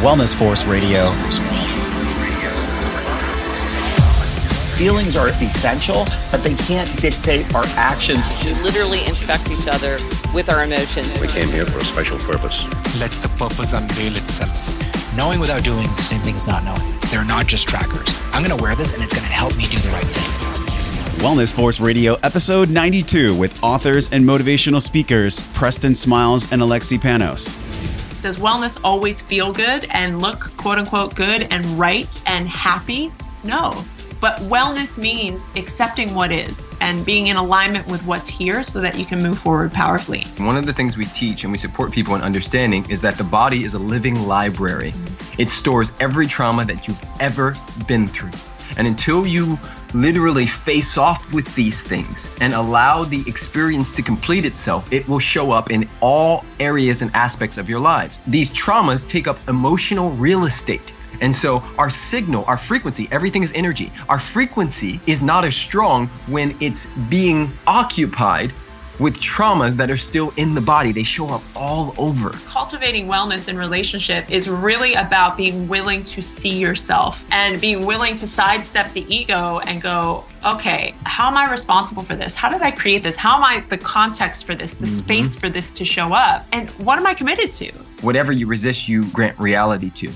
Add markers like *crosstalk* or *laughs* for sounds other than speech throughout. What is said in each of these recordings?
Wellness Force Radio. Feelings are essential, but they can't dictate our actions. We literally infect each other with our emotions. We came here for a special purpose. Let the purpose unveil itself. Knowing without doing is the same thing as not knowing. They're not just trackers. I'm going to wear this and it's going to help me do the right thing. Wellness Force Radio, episode 92, with authors and motivational speakers Preston Smiles and Alexi Panos. Does wellness always feel good and look quote unquote good and right and happy? No. But wellness means accepting what is and being in alignment with what's here so that you can move forward powerfully. One of the things we teach and we support people in understanding is that the body is a living library. It stores every trauma that you've ever been through. And until you literally face off with these things and allow the experience to complete itself, it will show up in all areas and aspects of your lives. These traumas take up emotional real estate. And so our signal, our frequency, everything is energy. Our frequency is not as strong when it's being occupied with traumas that are still in the body. They show up all over. Cultivating wellness in relationship is really about being willing to see yourself and being willing to sidestep the ego and go, okay, how am I responsible for this? How did I create this? How am I the context for this, the mm-hmm. space for this to show up? And what am I committed to? Whatever you resist, you grant reality to.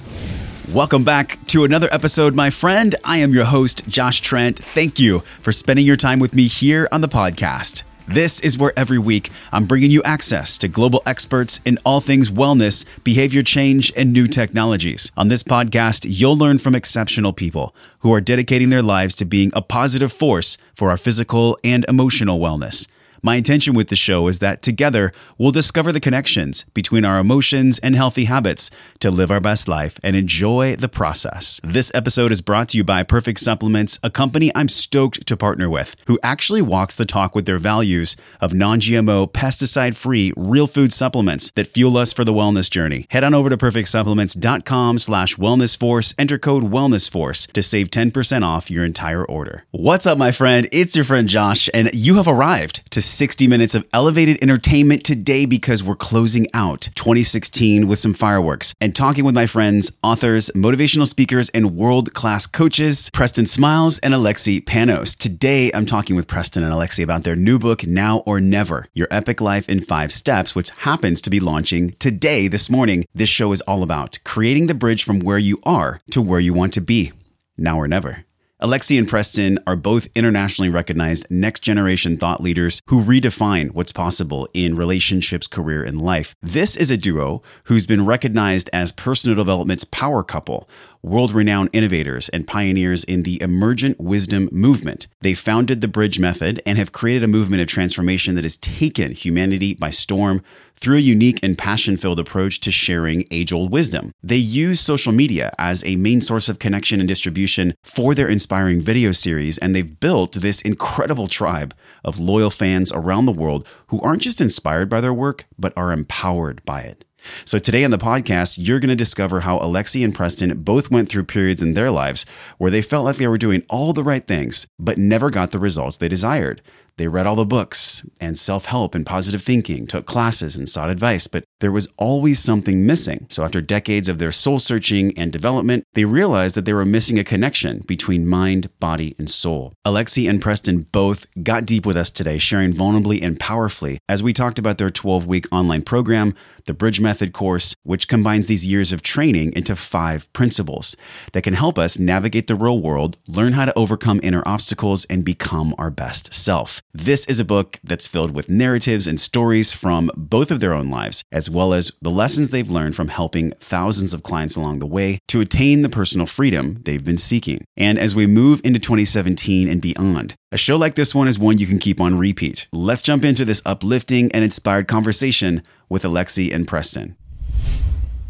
Welcome back to another episode, my friend. I am your host, Josh Trent. Thank you for spending your time with me here on the podcast. This is where every week I'm bringing you access to global experts in all things wellness, behavior change, and new technologies. On this podcast, you'll learn from exceptional people who are dedicating their lives to being a positive force for our physical and emotional wellness. My intention with the show is that together we'll discover the connections between our emotions and healthy habits to live our best life and enjoy the process. This episode is brought to you by Perfect Supplements, a company I'm stoked to partner with, who actually walks the talk with their values of non GMO, pesticide free, real food supplements that fuel us for the wellness journey. Head on over to perfectsupplements.com slash wellnessforce, enter code wellnessforce to save 10% off your entire order. What's up, my friend? It's your friend Josh, and you have arrived to 60 minutes of elevated entertainment today because we're closing out 2016 with some fireworks and talking with my friends, authors, motivational speakers, and world class coaches, Preston Smiles and Alexi Panos. Today, I'm talking with Preston and Alexi about their new book, Now or Never Your Epic Life in Five Steps, which happens to be launching today, this morning. This show is all about creating the bridge from where you are to where you want to be. Now or never. Alexi and Preston are both internationally recognized next generation thought leaders who redefine what's possible in relationships, career, and life. This is a duo who's been recognized as personal development's power couple world renowned innovators and pioneers in the emergent wisdom movement. They founded the Bridge Method and have created a movement of transformation that has taken humanity by storm through a unique and passion filled approach to sharing age old wisdom. They use social media as a main source of connection and distribution for their inspiring video series, and they've built this incredible tribe of loyal fans around the world who aren't just inspired by their work, but are empowered by it. So, today on the podcast, you're going to discover how Alexi and Preston both went through periods in their lives where they felt like they were doing all the right things, but never got the results they desired. They read all the books and self help and positive thinking, took classes and sought advice, but there was always something missing. So, after decades of their soul searching and development, they realized that they were missing a connection between mind, body, and soul. Alexi and Preston both got deep with us today, sharing vulnerably and powerfully as we talked about their 12 week online program, the Bridge Method course, which combines these years of training into five principles that can help us navigate the real world, learn how to overcome inner obstacles, and become our best self. This is a book that's filled with narratives and stories from both of their own lives, as well as the lessons they've learned from helping thousands of clients along the way to attain the personal freedom they've been seeking. And as we move into 2017 and beyond, a show like this one is one you can keep on repeat. Let's jump into this uplifting and inspired conversation with Alexi and Preston.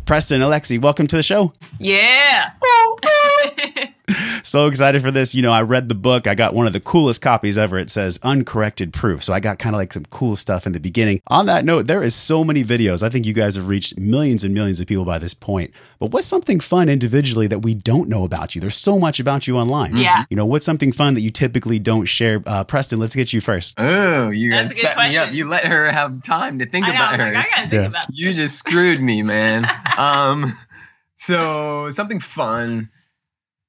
Preston, Alexi, welcome to the show. Yeah. *laughs* *laughs* so excited for this. You know, I read the book. I got one of the coolest copies ever. It says uncorrected proof. So I got kind of like some cool stuff in the beginning. On that note, there is so many videos. I think you guys have reached millions and millions of people by this point. But what's something fun individually that we don't know about you? There's so much about you online. Yeah. You know, what's something fun that you typically don't share? Uh, Preston, let's get you first. Oh, you guys set question. me up. You let her have time to think I about her. I gotta think yeah. about You just screwed me, man. *laughs* um, so something fun.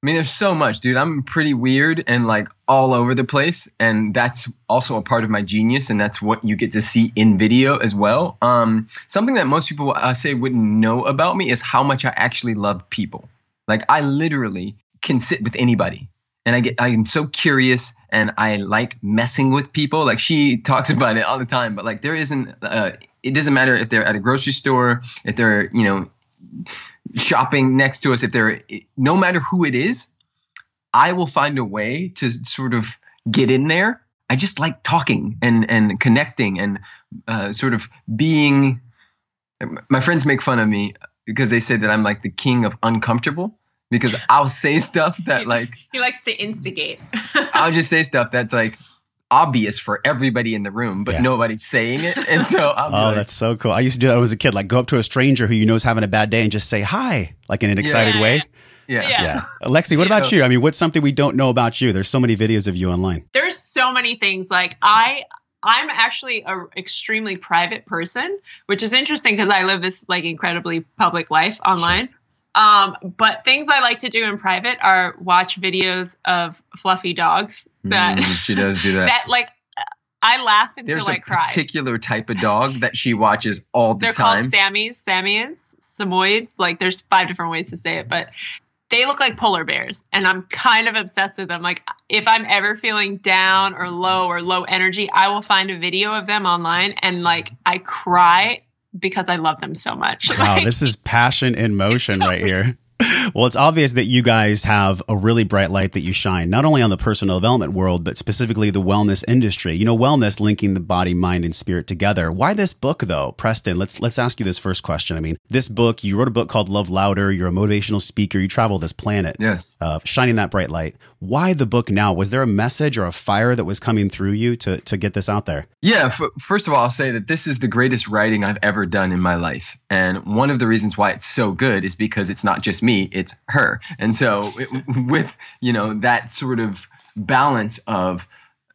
I mean, there's so much, dude. I'm pretty weird and like all over the place, and that's also a part of my genius, and that's what you get to see in video as well. Um, something that most people I say wouldn't know about me is how much I actually love people. Like I literally can sit with anybody, and I get I'm so curious, and I like messing with people. Like she talks *laughs* about it all the time, but like there isn't. Uh, it doesn't matter if they're at a grocery store, if they're you know shopping next to us, if they're no matter who it is, I will find a way to sort of get in there. I just like talking and and connecting and uh, sort of being. My friends make fun of me because they say that I'm like the king of uncomfortable because I'll say stuff that *laughs* like he likes to instigate. I'll just say stuff that's like obvious for everybody in the room, but Yeah. nobody's saying it, and so *laughs* I'm Oh, like, that's so cool. I used to do that when I was a kid. Like go up to a stranger who you know is having a bad day and just say hi, like in an excited Yeah. way. yeah. Yeah. Yeah. Alexi, what about you? I mean, what's something we don't know about you? There's so many videos of you online. There's so many things. Like I I'm actually a extremely private person, which is interesting because I live this like incredibly public life online. Um, but things I like to do in private are watch videos of fluffy dogs that Mm, she does do *laughs* that. that like I laugh until There's I cry. There's a particular type of dog that she watches all the They're time. called Sammys, Samians, Samoyeds. Like there's five different ways to say it, but they look like polar bears, and I'm kind of obsessed with them. Like if I'm ever feeling down or low or low energy, I will find a video of them online, and like I cry because I love them so much. *laughs* Wow, Like, this is passion in motion *laughs* right here. Well, it's obvious that you guys have a really bright light that you shine, not only on the personal development world, but specifically the wellness industry. You know, wellness linking the body, mind, and spirit together. Why this book though? Preston, let's let's ask you this first question. I mean, this book, you wrote a book called Love Louder, you're a motivational speaker, you travel this planet. yes. Uh, shining that bright light. Why the book now? Was there a message or a fire that was coming through you to to get this out there? Yeah, f- first of all, I'll say that this is the greatest writing I've ever done in my life. And one of the reasons why it's so good is because it's not just me, it's her. And so it, *laughs* with, you know, that sort of balance of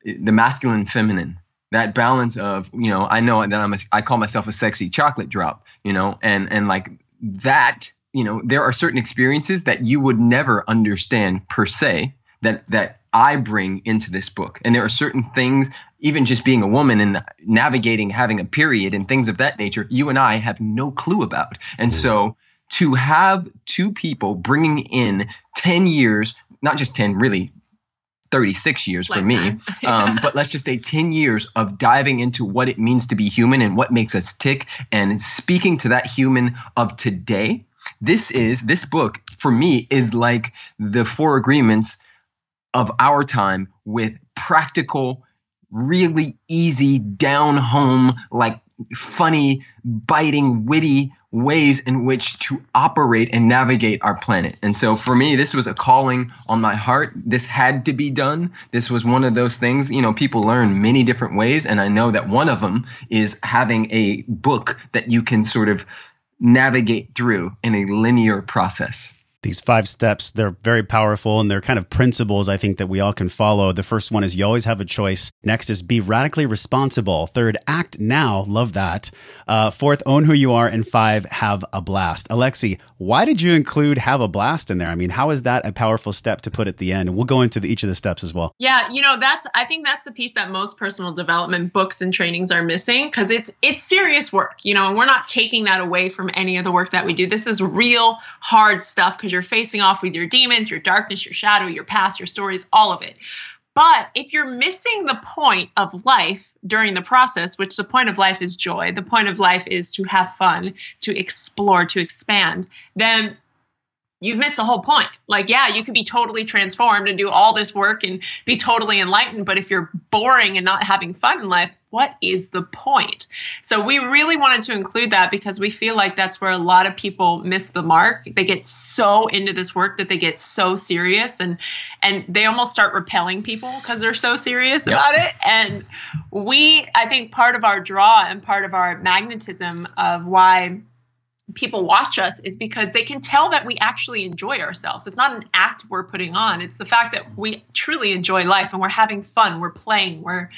eh, the masculine feminine, that balance of, you know, I know that I'm a, I call myself a sexy chocolate drop, you know, and and like that, you know, there are certain experiences that you would never understand per se that that I bring into this book. And there are certain things, even just being a woman and navigating having a period and things of that nature, you and I have no clue about. And so to have two people bringing in 10 years, not just 10, really 36 years for me, *laughs* um, but let's just say 10 years of diving into what it means to be human and what makes us tick and speaking to that human of today. This is, this book for me is like the four agreements of our time with practical, really easy, down home, like funny, biting, witty ways in which to operate and navigate our planet. And so for me, this was a calling on my heart. This had to be done. This was one of those things, you know, people learn many different ways. And I know that one of them is having a book that you can sort of navigate through in a linear process. These five steps they're very powerful and they're kind of principles i think that we all can follow. The first one is you always have a choice. Next is be radically responsible. Third act now. Love that. Uh, fourth own who you are. And five have a blast. Alexi why did you include have a blast in there? I mean how is that a powerful step to put at the end? And we'll go into the, each of the steps as well. Yeah, you know, that's I think that's the piece that most personal development books and trainings are missing because it's it's serious work, you know, and we're not taking that away from any of the work that we do. This is real hard stuff because you're facing off with your demons, your darkness, your shadow, your past, your stories, all of it. But if you're missing the point of life during the process, which the point of life is joy, the point of life is to have fun, to explore, to expand, then you've missed the whole point. Like, yeah, you could be totally transformed and do all this work and be totally enlightened, but if you're boring and not having fun in life, what is the point? So we really wanted to include that because we feel like that's where a lot of people miss the mark. They get so into this work that they get so serious and and they almost start repelling people because they're so serious Yep. about it. And we I think part of our draw and part of our magnetism of why people watch us is because they can tell that we actually enjoy ourselves. It's not an act we're putting on. It's the fact that we truly enjoy life and we're having fun, we're playing, we're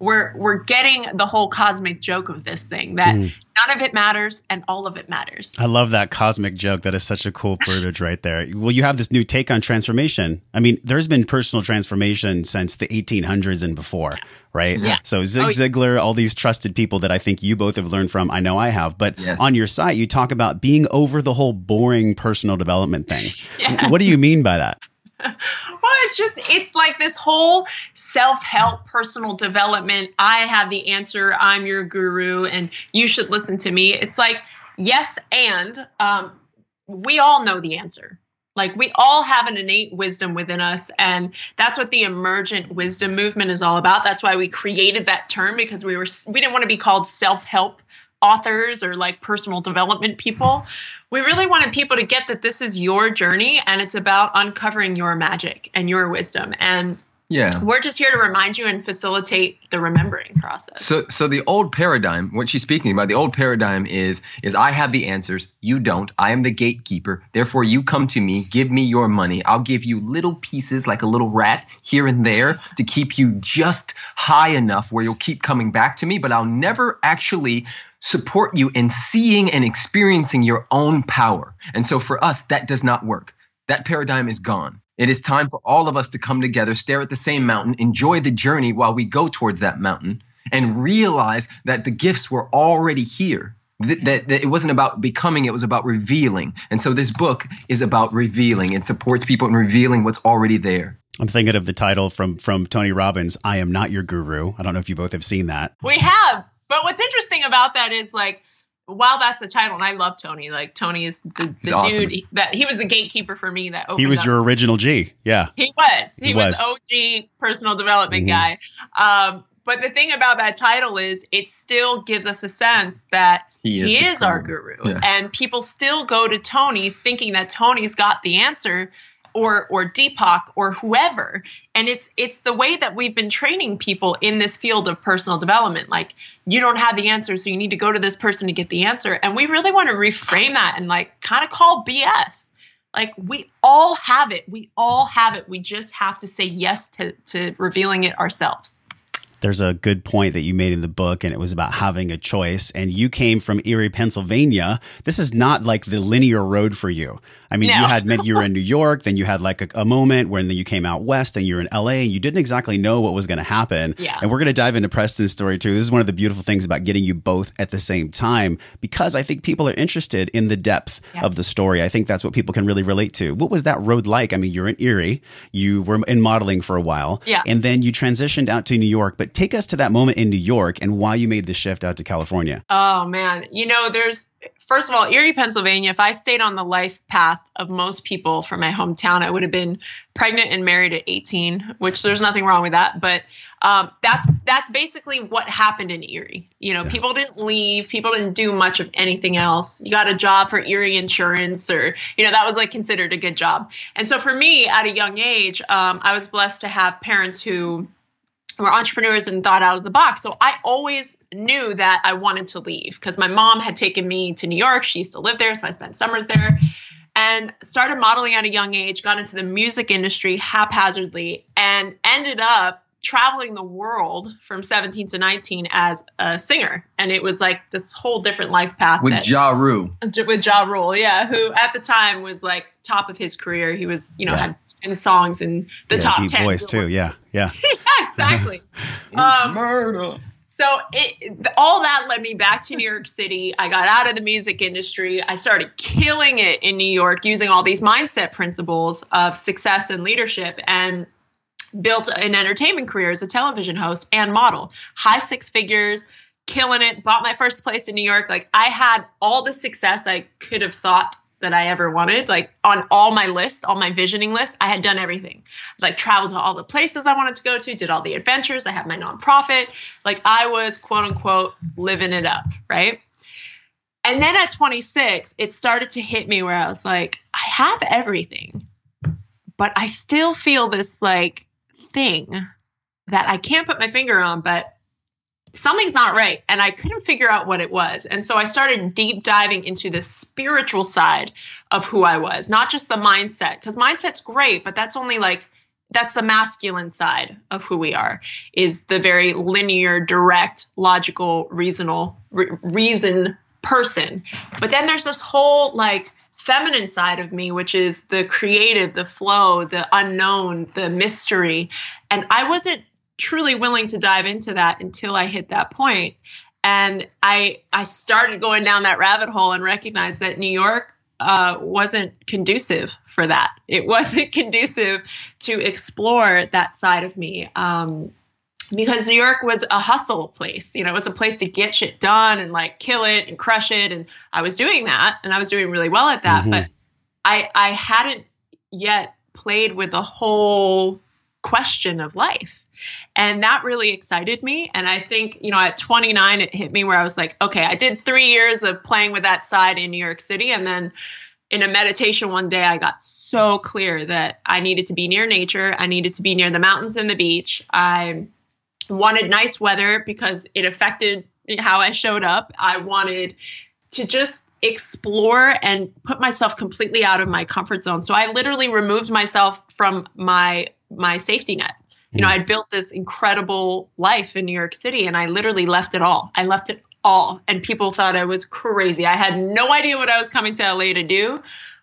we're we're getting the whole cosmic joke of this thing that Mm. none of it matters and all of it matters. I love that cosmic joke. That is such a cool verbiage right there. Well, you have this new take on transformation. I mean, there's been personal transformation since the 1800s and before, right? Yeah. So Zig oh, Ziglar, all these trusted people that I think you both have learned from. I know I have. But Yes. on your site, you talk about being over the whole boring personal development thing. *laughs* Yeah. What do you mean by that? *laughs* Well, it's just it's like this whole self-help personal development. I have the answer. I'm your guru and you should listen to me. It's like yes and um we all know the answer. Like we all have an innate wisdom within us and that's what the emergent wisdom movement is all about. That's why we created that term because we were we didn't want to be called self-help authors or like personal development people. We really wanted people to get that this is your journey and it's about uncovering your magic and your wisdom. And Yeah. we're just here to remind you and facilitate the remembering process. So, so the old paradigm, what she's speaking about, the old paradigm is, is I have the answers, you don't. I am the gatekeeper. Therefore, you come to me, give me your money. I'll give you little pieces, like a little rat here and there, to keep you just high enough where you'll keep coming back to me. But I'll never actually support you in seeing and experiencing your own power. And so, for us, that does not work. That paradigm is gone. It is time for all of us to come together, stare at the same mountain, enjoy the journey while we go towards that mountain, and realize that the gifts were already here. That, that, that it wasn't about becoming, it was about revealing. And so this book is about revealing. It supports people in revealing what's already there. I'm thinking of the title from from Tony Robbins. I am not your guru. I don't know if you both have seen that. We have. But what's interesting about that is like while that's the title, and I love Tony. Like Tony is the, the awesome. dude that he was the gatekeeper for me. That opened He was up your original G. Yeah. He was. He, He was. was. OG personal development Mhm. guy. Um, but the thing about that title is it still gives us a sense that He he is is, our guru. guru. Yeah. And people still go to Tony thinking that Tony's got the answer or or Deepak or whoever. And it's it's the way that we've been training people in this field of personal development. Like you don't have the answer, so you need to go to this person to get the answer. And we really want to reframe that and like kind of call BS. Like we all have it. We all have it. We just have to say yes to to revealing it ourselves. There's a good point that you made in the book, and it was about having a choice. And you came from Erie, Pennsylvania. This is not like the linear road for you. I mean, No. you had meant you were in New York, then you had like a, a moment when you came out west, and you're in LA, and you didn't exactly know what was going to happen. Yeah. And we're going to dive into Preston's story too. This is one of the beautiful things about getting you both at the same time because I think people are interested in the depth Yeah. of the story. I think that's what people can really relate to. What was that road like? I mean, you're in Erie, you were in modeling for a while, Yeah. and then you transitioned out to New York. But take us to that moment in New York and why you made the shift out to California. Oh man, you know, there's first of all Erie, Pennsylvania. If I stayed on the life path of most people from my hometown, I would have been pregnant and married at 18, which there's nothing wrong with that. But um, that's that's basically what happened in Erie. You know, people didn't leave, people didn't do much of anything else. You got a job for Erie Insurance, or you know, that was like considered a good job. And so for me, at a young age, um, I was blessed to have parents who were entrepreneurs and thought out of the box. So I always knew that I wanted to leave because my mom had taken me to New York. She used to live there, so I spent summers there. And started modeling at a young age, got into the music industry haphazardly, and ended up traveling the world from 17 to 19 as a singer. And it was like this whole different life path With that, Ja Rule. with Ja Rule, yeah, who at the time was like top of his career. He was, you know, Yeah. had 10 songs in the yeah, top deep 10. voice too. Yeah, yeah. *laughs* yeah, exactly. *laughs* Um, murder. So it all that led me back to New York City. I got out of the music industry. I started killing it in New York using all these mindset principles of success and leadership and built an entertainment career as a television host and model. High six figures, killing it, bought my first place in New York. Like I had all the success I could have thought that I ever wanted. Like on all my list, all my visioning list, I had done everything. Like traveled to all the places I wanted to go to, did all the adventures. I had my nonprofit. Like I was quote unquote living it up, right? And then at 26, it started to hit me where I was like, I have everything, but I still feel this like thing that I can't put my finger on, but something's not right. And I couldn't figure out what it was. And so I started deep diving into the spiritual side of who I was, not just the mindset, because mindset's great, but that's only like that's the masculine side of who we are is the very linear direct logical reasonable re- reason person but then there's this whole like feminine side of me which is the creative the flow the unknown the mystery and i wasn't truly willing to dive into that until i hit that point and i i started going down that rabbit hole and recognized that new york uh, wasn't conducive for that. It *laughs* wasn't conducive to explore that side of me. Um, because New York was a hustle place. You know, it was a place to get shit done and like kill it and crush it. And I was doing that and I was doing really well at that. Mm-hmm. But I I hadn't yet played with the whole question of life. And that really excited me. And I think, you know, at 29, it hit me where I was like, okay, I did three years of playing with that side in New York City. And then in a meditation one day, I got so clear that I needed to be near nature. I needed to be near the mountains and the beach. I wanted nice weather because it affected how I showed up. I wanted to just explore and put myself completely out of my comfort zone. So I literally removed myself from my my safety net. You know, hmm. I'd built this incredible life in New York City and I literally left it all. I left it all. And people thought I was crazy. I had no idea what I was coming to LA to do,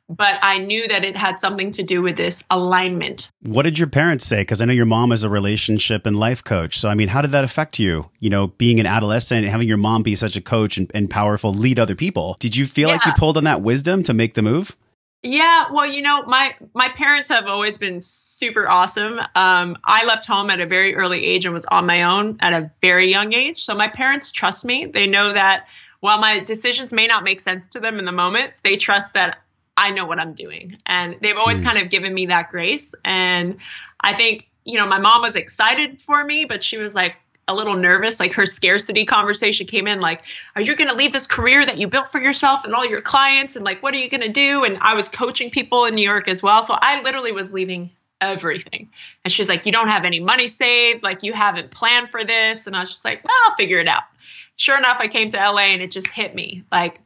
but I knew that it had something to do with this alignment. What did your parents say? Because I know your mom is a relationship and life coach. So, I mean, how did that affect you? You know, being an adolescent, having your mom be such a coach and, and powerful, lead other people. Did you feel yeah. like you pulled on that wisdom to make the move? Yeah, well, you know, my my parents have always been super awesome. Um, I left home at a very early age and was on my own at a very young age. So my parents trust me. They know that while my decisions may not make sense to them in the moment, they trust that I know what I'm doing. And they've always mm. kind of given me that grace. And I think, you know, my mom was excited for me, but she was like, a little nervous. Like her scarcity conversation came in, like, are you going to leave this career that you built for yourself and all your clients? And like, what are you going to do? And I was coaching people in New York as well. So I literally was leaving everything. And she's like, you don't have any money saved. Like, you haven't planned for this. And I was just like, well, I'll figure it out. Sure enough, I came to LA and it just hit me. Like,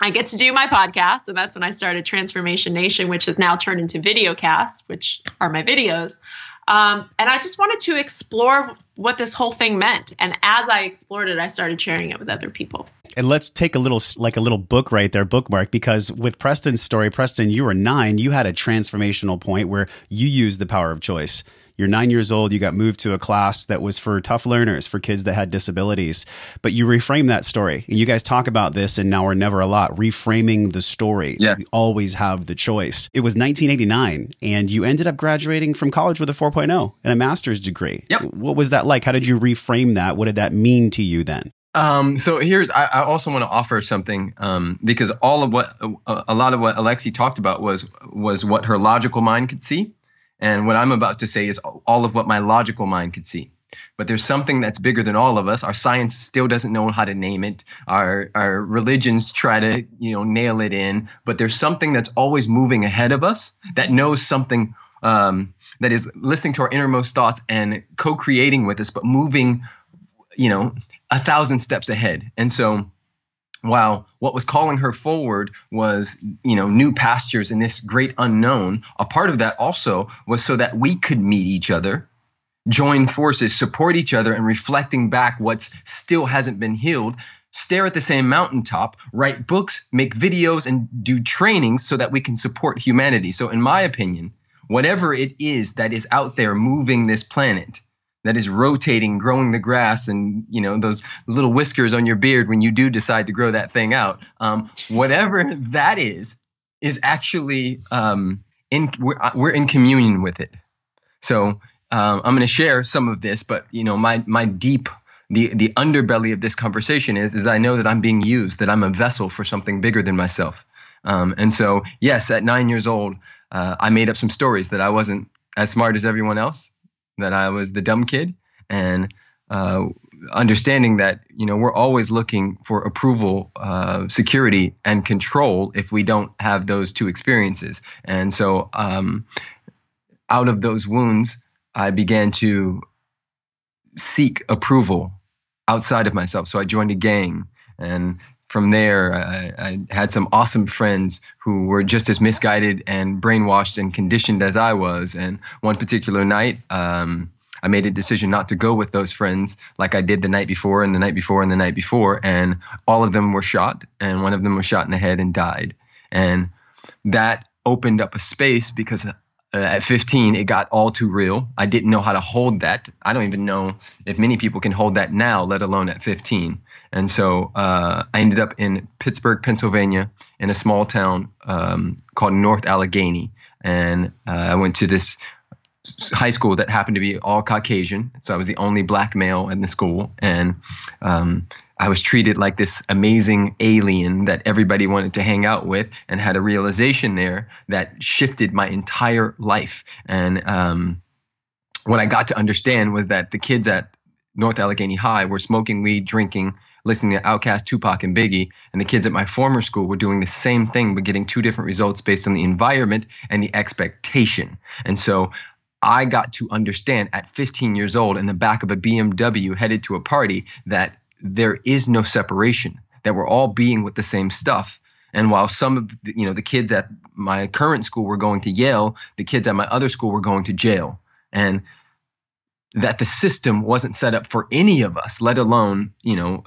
I get to do my podcast. And that's when I started Transformation Nation, which has now turned into Videocast, which are my videos. Um, and I just wanted to explore what this whole thing meant. And as I explored it, I started sharing it with other people. And let's take a little, like a little book right there, bookmark, because with Preston's story, Preston, you were nine, you had a transformational point where you used the power of choice. You're nine years old. You got moved to a class that was for tough learners, for kids that had disabilities. But you reframe that story. And you guys talk about this in Now or Never a lot, reframing the story. Yes. You always have the choice. It was 1989, and you ended up graduating from college with a 4.0 and a master's degree. Yep. What was that like? How did you reframe that? What did that mean to you then? Um, so here's I, I, also want to offer something um, because all of what a, a lot of what Alexi talked about was was what her logical mind could see, and what I'm about to say is all of what my logical mind could see. But there's something that's bigger than all of us. Our science still doesn't know how to name it. Our our religions try to, you know, nail it in. But there's something that's always moving ahead of us that knows something um, that is listening to our innermost thoughts and co-creating with us, but moving, you know, a thousand steps ahead. And so while what was calling her forward was you know new pastures in this great unknown a part of that also was so that we could meet each other join forces support each other and reflecting back what's still hasn't been healed stare at the same mountaintop write books make videos and do trainings so that we can support humanity. So in my opinion whatever it is that is out there moving this planet that is rotating, growing the grass, and you know those little whiskers on your beard when you do decide to grow that thing out. Um, whatever that is, is actually um, in we're, uh, we're in communion with it. So um, I'm going to share some of this, but you know my my deep the the underbelly of this conversation is is I know that I'm being used, that I'm a vessel for something bigger than myself. Um, and so yes, at nine years old, uh, I made up some stories that I wasn't as smart as everyone else that I was the dumb kid, and uh, understanding that you know we're always looking for approval, uh, security, and control if we don't have those two experiences. And so, um, out of those wounds, I began to seek approval outside of myself. So I joined a gang and from there, I, I, had some awesome friends who were just as misguided and brainwashed and conditioned as I was. And one particular night, um, I made a decision not to go with those friends like I did the night before and the night before and the night before. And all of them were shot, and one of them was shot in the head and died. And that opened up a space because uh, at 15 it got all too real. I didn't know how to hold that. I don't even know if many people can hold that now let alone at 15 and so uh, i ended up in pittsburgh pennsylvania in a small town um, called north allegheny. And uh, i went to this high school that happened to be all caucasian. So i was the only black male in the school. And um, I was treated like this amazing alien that everybody wanted to hang out with, and had a realization there that shifted my entire life. And um, what I got to understand was that the kids at North Allegheny High were smoking weed, drinking, listening to Outkast, Tupac, and Biggie, and the kids at my former school were doing the same thing, but getting two different results based on the environment and the expectation. And so I got to understand at 15 years old in the back of a BMW headed to a party that there is no separation that we're all being with the same stuff. And while some of the, you know the kids at my current school were going to Yale the kids at my other school were going to jail. And that the system wasn't set up for any of us let alone you know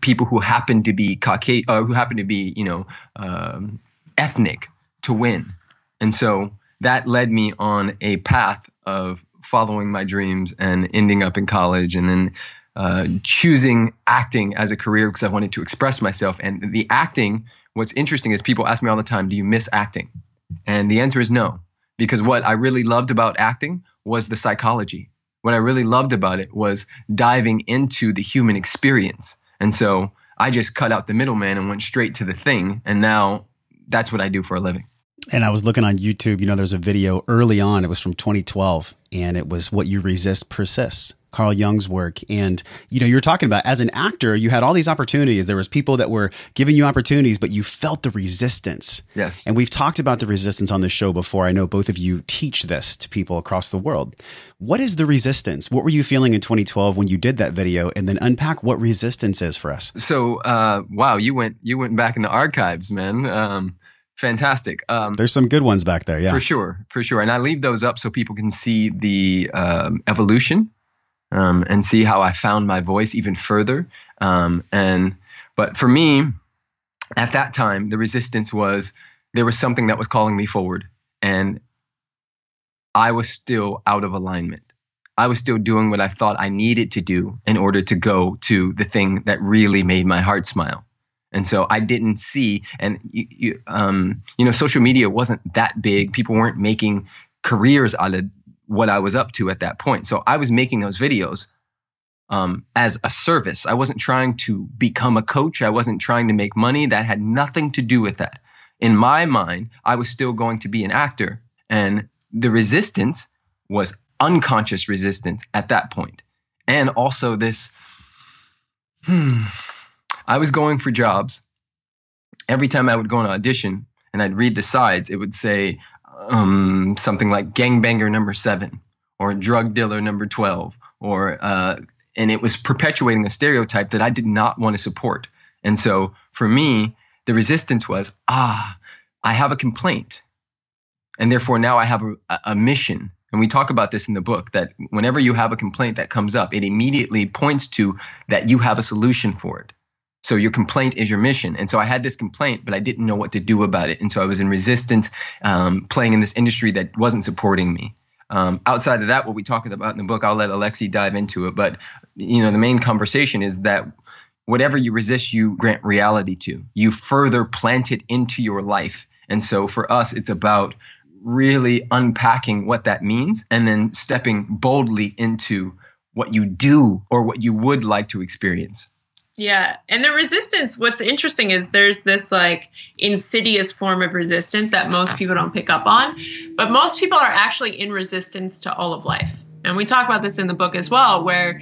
people who happen to be Caucasian uh, who happen to be you know um, ethnic to win. And so that led me on a path of following my dreams and ending up in college and then uh, choosing acting as a career because I wanted to express myself. And the acting, what's interesting is people ask me all the time, do you miss acting? And the answer is no, because what I really loved about acting was the psychology. What I really loved about it was diving into the human experience. And so I just cut out the middleman and went straight to the thing. And now that's what I do for a living. And I was looking on YouTube, you know, there's a video early on, it was from 2012, and it was What You Resist Persists. Carl Jung's work. And, you know, you're talking about as an actor, you had all these opportunities. There was people that were giving you opportunities, but you felt the resistance. Yes. And we've talked about the resistance on the show before. I know both of you teach this to people across the world. What is the resistance? What were you feeling in 2012 when you did that video? And then unpack what resistance is for us. So, uh, wow, you went, you went back in the archives, man. Um, fantastic. Um, There's some good ones back there, yeah. For sure, for sure. And I leave those up so people can see the um, evolution um, and see how I found my voice even further. Um, and but for me, at that time, the resistance was there was something that was calling me forward, and I was still out of alignment. I was still doing what I thought I needed to do in order to go to the thing that really made my heart smile. And so I didn't see, and you, you, um, you know, social media wasn't that big. People weren't making careers out of what I was up to at that point. So I was making those videos um, as a service. I wasn't trying to become a coach. I wasn't trying to make money. That had nothing to do with that. In my mind, I was still going to be an actor. And the resistance was unconscious resistance at that point. And also this, hmm, I was going for jobs. Every time I would go on audition and I'd read the sides, it would say, um, something like gangbanger number seven or drug dealer number 12 or uh, and it was perpetuating a stereotype that i did not want to support. And so for me the resistance was ah i have a complaint. And therefore now i have a, a mission. And we talk about this in the book that whenever you have a complaint that comes up it immediately points to that you have a solution for it so your complaint is your mission. And so I had this complaint, but I didn't know what to do about it. And so I was in resistance, um, playing in this industry that wasn't supporting me. Um, outside of that, what we talk about in the book, I'll let Alexi dive into it. But you know, the main conversation is that whatever you resist, you grant reality to. You further plant it into your life. And so for us, it's about really unpacking what that means and then stepping boldly into what you do or what you would like to experience. Yeah. And the resistance, what's interesting is there's this like insidious form of resistance that most people don't pick up on. But most people are actually in resistance to all of life. And we talk about this in the book as well, where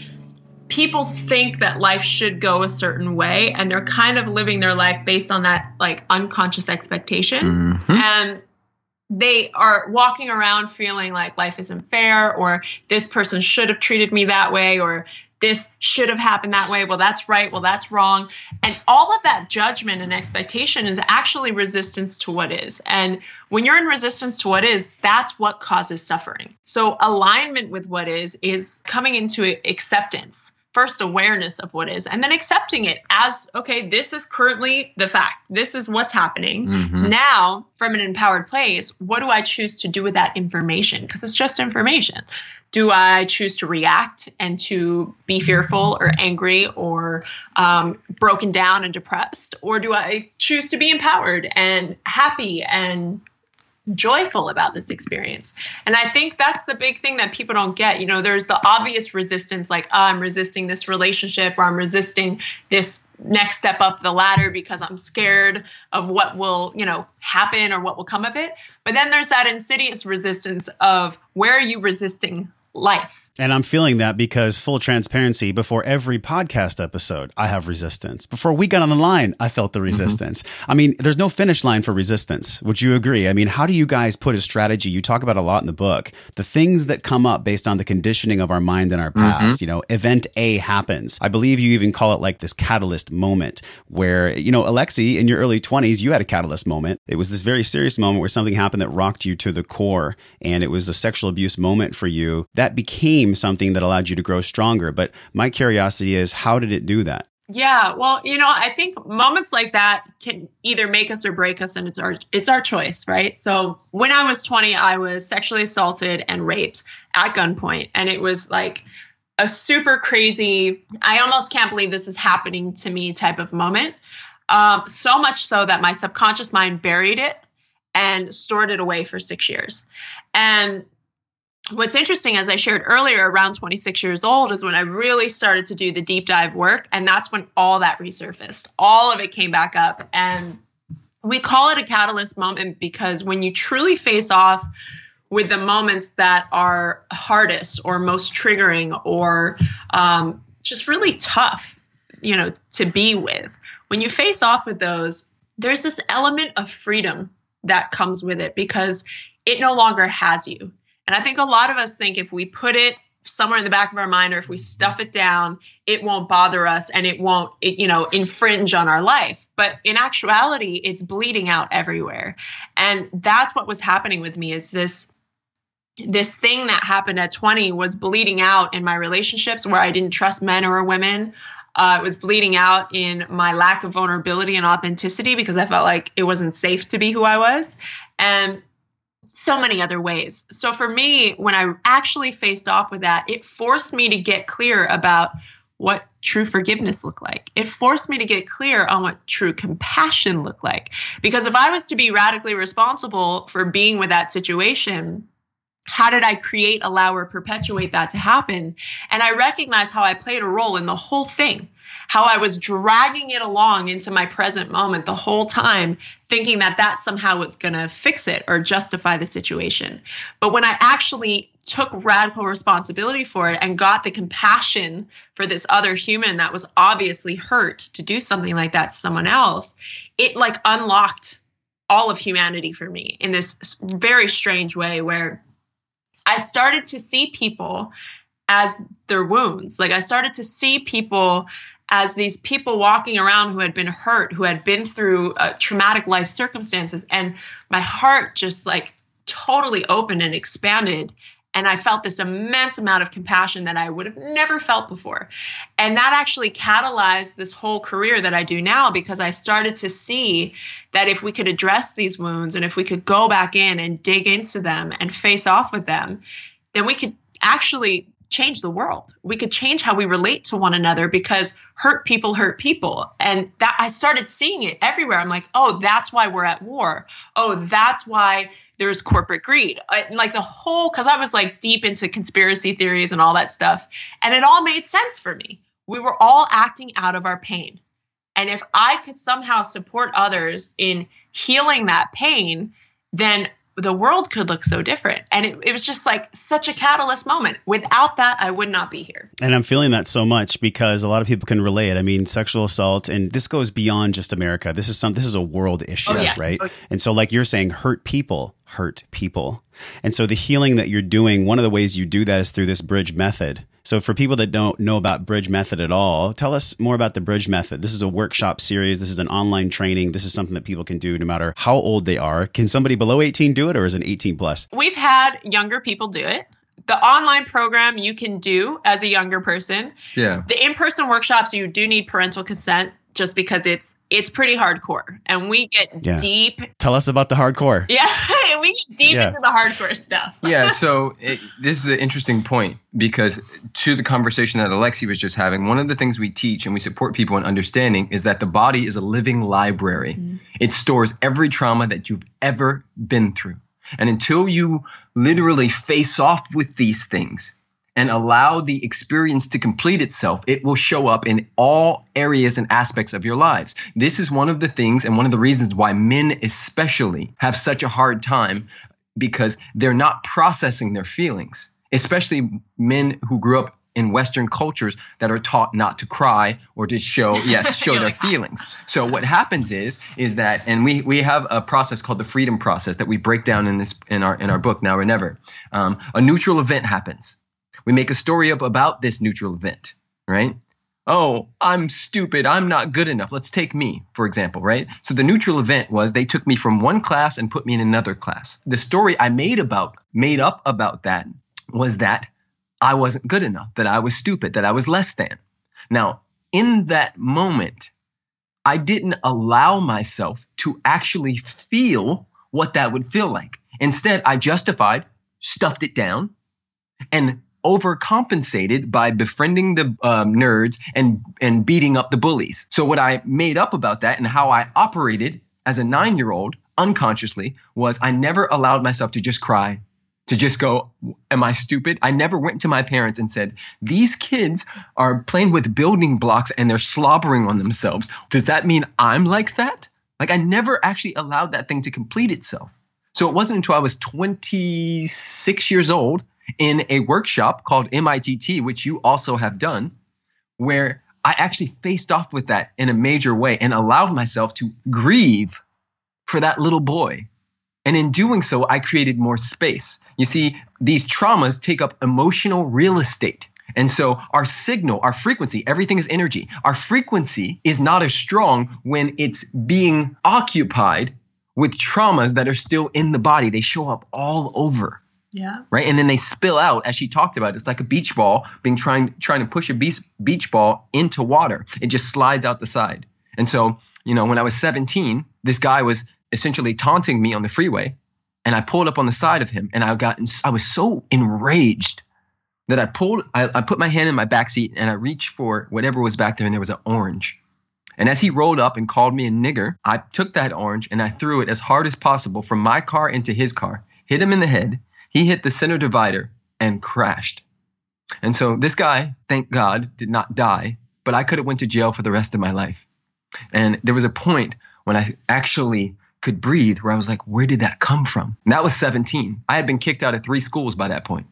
people think that life should go a certain way and they're kind of living their life based on that like unconscious expectation. Mm-hmm. And they are walking around feeling like life isn't fair or this person should have treated me that way or this should have happened that way. Well, that's right. Well, that's wrong. And all of that judgment and expectation is actually resistance to what is. And when you're in resistance to what is, that's what causes suffering. So alignment with what is is coming into acceptance first awareness of what is and then accepting it as okay this is currently the fact this is what's happening mm-hmm. now from an empowered place what do i choose to do with that information because it's just information do i choose to react and to be fearful or angry or um, broken down and depressed or do i choose to be empowered and happy and joyful about this experience. And I think that's the big thing that people don't get. You know, there's the obvious resistance, like, oh, I'm resisting this relationship or I'm resisting this next step up the ladder because I'm scared of what will, you know, happen or what will come of it. But then there's that insidious resistance of where are you resisting life? And I'm feeling that because full transparency, before every podcast episode, I have resistance. Before we got on the line, I felt the mm-hmm. resistance. Mm-hmm. I mean, there's no finish line for resistance. Would you agree? I mean, how do you guys put a strategy? You talk about a lot in the book, the things that come up based on the conditioning of our mind and our mm-hmm. past. Mm-hmm. You know, event A happens. I believe you even call it like this catalyst moment where, you know, Alexi, in your early 20s, you had a catalyst moment. It was this very serious moment where something happened that rocked you to the core and it was a sexual abuse moment for you. That became became something that allowed you to grow stronger. But my curiosity is, how did it do that? Yeah, well, you know, I think moments like that can either make us or break us, and it's our it's our choice, right? So when I was 20, I was sexually assaulted and raped at gunpoint, and it was like a super crazy. I almost can't believe this is happening to me type of moment. Um, so much so that my subconscious mind buried it and stored it away for six years, and what's interesting, as I shared earlier, around 26 years old is when I really started to do the deep dive work. And that's when all that resurfaced. All of it came back up. And we call it a catalyst moment because when you truly face off with the moments that are hardest or most triggering or um, just really tough, you know, to be with, when you face off with those, there's this element of freedom that comes with it because it no longer has you and I think a lot of us think if we put it somewhere in the back of our mind or if we stuff it down, it won't bother us and it won't, it, you know, infringe on our life. But in actuality, it's bleeding out everywhere. And that's what was happening with me is this this thing that happened at 20 was bleeding out in my relationships where I didn't trust men or women. Uh, it was bleeding out in my lack of vulnerability and authenticity because I felt like it wasn't safe to be who I was. And so many other ways. So for me, when I actually faced off with that, it forced me to get clear about what true forgiveness looked like. It forced me to get clear on what true compassion looked like. Because if I was to be radically responsible for being with that situation, how did I create, allow, or perpetuate that to happen? And I recognized how I played a role in the whole thing how I was dragging it along into my present moment the whole time, thinking that that somehow was going to fix it or justify the situation. But when I actually took radical responsibility for it and got the compassion for this other human that was obviously hurt to do something like that to someone else, it like unlocked all of humanity for me in this very strange way where I started to see people as their wounds. Like I started to see people as these people walking around who had been hurt, who had been through uh, traumatic life circumstances. And my heart just like totally opened and expanded. And I felt this immense amount of compassion that I would have never felt before. And that actually catalyzed this whole career that I do now because I started to see that if we could address these wounds and if we could go back in and dig into them and face off with them, then we could actually change the world. We could change how we relate to one another because hurt people hurt people. And that I started seeing it everywhere. I'm like, oh, that's why we're at war. Oh, that's why there's corporate greed. I, like the whole, because I was like deep into conspiracy theories and all that stuff. And it all made sense for me. We were all acting out of our pain. And if I could somehow support others in healing that pain, then the world could look so different. And it, it was just like such a catalyst moment. Without that, I would not be here. And I'm feeling that so much because a lot of people can relate. I mean, sexual assault, and this goes beyond just America. This is some, this is a world issue, oh, yeah. right? Oh, yeah. And so, like you're saying, hurt people hurt people. And so the healing that you're doing, one of the ways you do that is through this bridge method So, for people that don't know about Bridge Method at all, tell us more about the Bridge Method. This is a workshop series. This is an online training. This is something that people can do no matter how old they are. Can somebody below 18 do it or is it 18 plus? We've had younger people do it. The online program you can do as a younger person. Yeah. The in person workshops, you do need parental consent just because it's it's pretty hardcore and we get Yeah. deep Tell us about the hardcore. *laughs* yeah *laughs* we get deep Yeah. into the hardcore stuff yeah *laughs* so it, this is an interesting point because to the conversation that alexi was just having one of the things we teach and we support people in understanding is that the body is a living library mm-hmm. it stores every trauma that you've ever been through and until you literally face off with these things and allow the experience to complete itself, it will show up in all areas and aspects of your lives. This is one of the things and one of the reasons why men, especially, have such a hard time because they're not processing their feelings, especially men who grew up in Western cultures that are taught not to cry or to show, *laughs* yes, show their feelings. So what happens is, is that, and we we have a process called the freedom process that we break down in this in our in our book Now or Never. Um, a neutral event happens. We make a story up about this neutral event, right? Oh, I'm stupid. I'm not good enough. Let's take me, for example, right? So the neutral event was they took me from one class and put me in another class. The story I made about, made up about that was that I wasn't good enough, that I was stupid, that I was less than. Now, in that moment, I didn't allow myself to actually feel what that would feel like. Instead, I justified, stuffed it down, and overcompensated by befriending the um, nerds and and beating up the bullies. So what I made up about that and how I operated as a 9-year-old unconsciously was I never allowed myself to just cry, to just go, am I stupid? I never went to my parents and said, "These kids are playing with building blocks and they're slobbering on themselves. Does that mean I'm like that?" Like I never actually allowed that thing to complete itself. So it wasn't until I was 26 years old in a workshop called MITT, which you also have done, where I actually faced off with that in a major way and allowed myself to grieve for that little boy. And in doing so, I created more space. You see, these traumas take up emotional real estate. And so our signal, our frequency, everything is energy. Our frequency is not as strong when it's being occupied with traumas that are still in the body. They show up all over yeah right? And then they spill out, as she talked about. It's like a beach ball being trying trying to push a beach beach ball into water. It just slides out the side. And so, you know, when I was 17, this guy was essentially taunting me on the freeway, and I pulled up on the side of him, and I got I was so enraged that I pulled I, I put my hand in my back seat and I reached for whatever was back there, and there was an orange. And as he rolled up and called me a nigger, I took that orange and I threw it as hard as possible from my car into his car, hit him in the head. He hit the center divider and crashed. And so this guy, thank God, did not die, but I could have went to jail for the rest of my life. And there was a point when I actually could breathe where I was like, where did that come from? And that was 17. I had been kicked out of three schools by that point.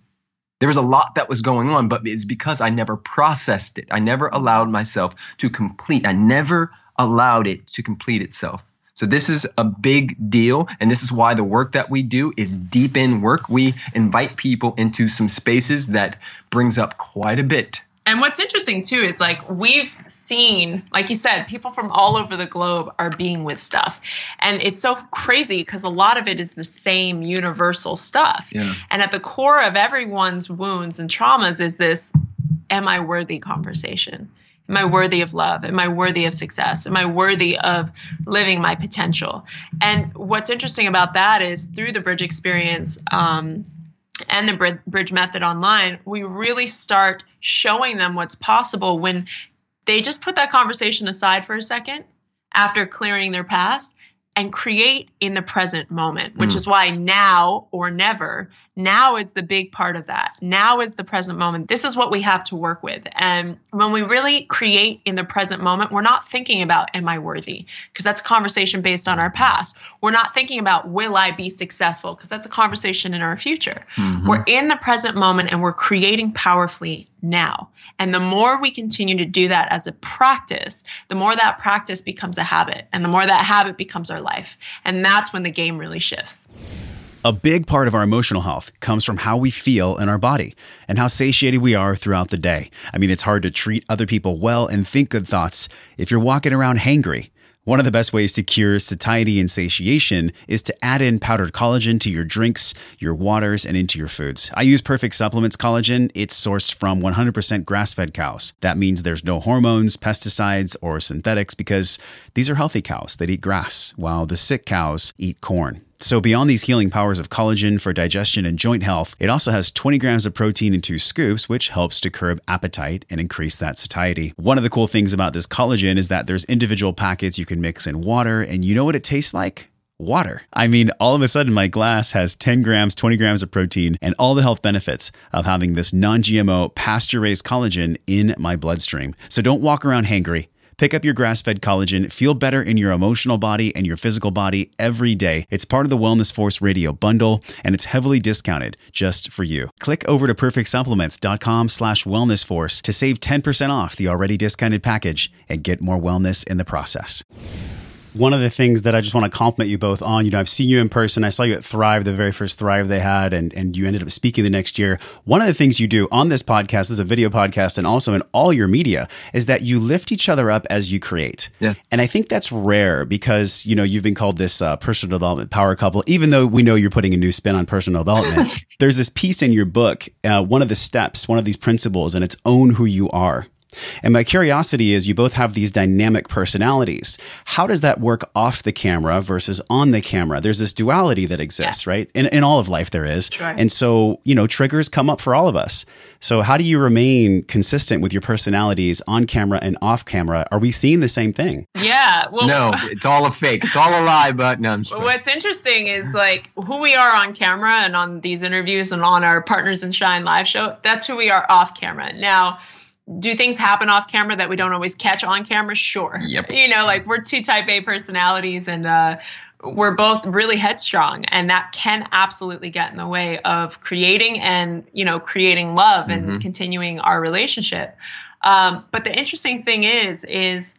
There was a lot that was going on, but it's because I never processed it. I never allowed myself to complete. I never allowed it to complete itself. So this is a big deal, and this is why the work that we do is deep in work. We invite people into some spaces that brings up quite a bit. And what's interesting too is like we've seen, like you said, people from all over the globe are being with stuff. And it's so crazy because a lot of it is the same universal stuff. Yeah. And at the core of everyone's wounds and traumas is this am I worthy conversation? Am I worthy of love? Am I worthy of success? Am I worthy of living my potential? And what's interesting about that is through the bridge experience, um, and the bridge method online, we really start showing them what's possible when they just put that conversation aside for a second after clearing their past and create in the present moment, which is why now or never, now is the big part of that. Now is the present moment. This is what we have to work with. And when we really create in the present moment, we're not thinking about, am I worthy? Because that's a conversation based on our past. We're not thinking about, will I be successful? Because that's a conversation in our future. Mm-hmm. We're in the present moment and we're creating powerfully now. And the more we continue to do that as a practice, the more that practice becomes a habit. And the more that habit becomes our life. And that's when the game really shifts. A big part of our emotional health comes from how we feel in our body and how satiated we are throughout the day. I mean, it's hard to treat other people well and think good thoughts if you're walking around hangry. One of the best ways to cure satiety and satiation is to add in powdered collagen to your drinks, your waters, and into your foods. I use Perfect Supplements collagen. It's sourced from 100% grass fed cows. That means there's no hormones, pesticides, or synthetics because these are healthy cows that eat grass, while the sick cows eat corn. So, beyond these healing powers of collagen for digestion and joint health, it also has 20 grams of protein in two scoops, which helps to curb appetite and increase that satiety. One of the cool things about this collagen is that there's individual packets you can mix in water, and you know what it tastes like? Water. I mean, all of a sudden, my glass has 10 grams, 20 grams of protein, and all the health benefits of having this non GMO, pasture raised collagen in my bloodstream. So don't walk around hangry. Pick up your grass fed collagen, feel better in your emotional body and your physical body every day. It's part of the Wellness Force Radio bundle, and it's heavily discounted just for you. Click over to perfectsupplements.com slash wellness force to save 10% off the already discounted package and get more wellness in the process one of the things that I just want to compliment you both on, you know, I've seen you in person. I saw you at Thrive, the very first Thrive they had, and, and you ended up speaking the next year. One of the things you do on this podcast, this is a video podcast, and also in all your media, is that you lift each other up as you create. Yeah. And I think that's rare because, you know, you've been called this uh, personal development power couple, even though we know you're putting a new spin on personal development. *laughs* There's this piece in your book, uh, one of the steps, one of these principles, and it's own who you are. And my curiosity is you both have these dynamic personalities. How does that work off the camera versus on the camera? There's this duality that exists, yeah. right? In, in all of life, there is. Sure. And so, you know, triggers come up for all of us. So, how do you remain consistent with your personalities on camera and off camera? Are we seeing the same thing? Yeah. Well, no, *laughs* it's all a fake. It's all a lie, but no, What's interesting is like who we are on camera and on these interviews and on our Partners in Shine live show. That's who we are off camera. Now, do things happen off camera that we don't always catch on camera? Sure. Yep. You know, like we're two type A personalities and uh, we're both really headstrong and that can absolutely get in the way of creating and, you know, creating love and mm-hmm. continuing our relationship. Um, but the interesting thing is, is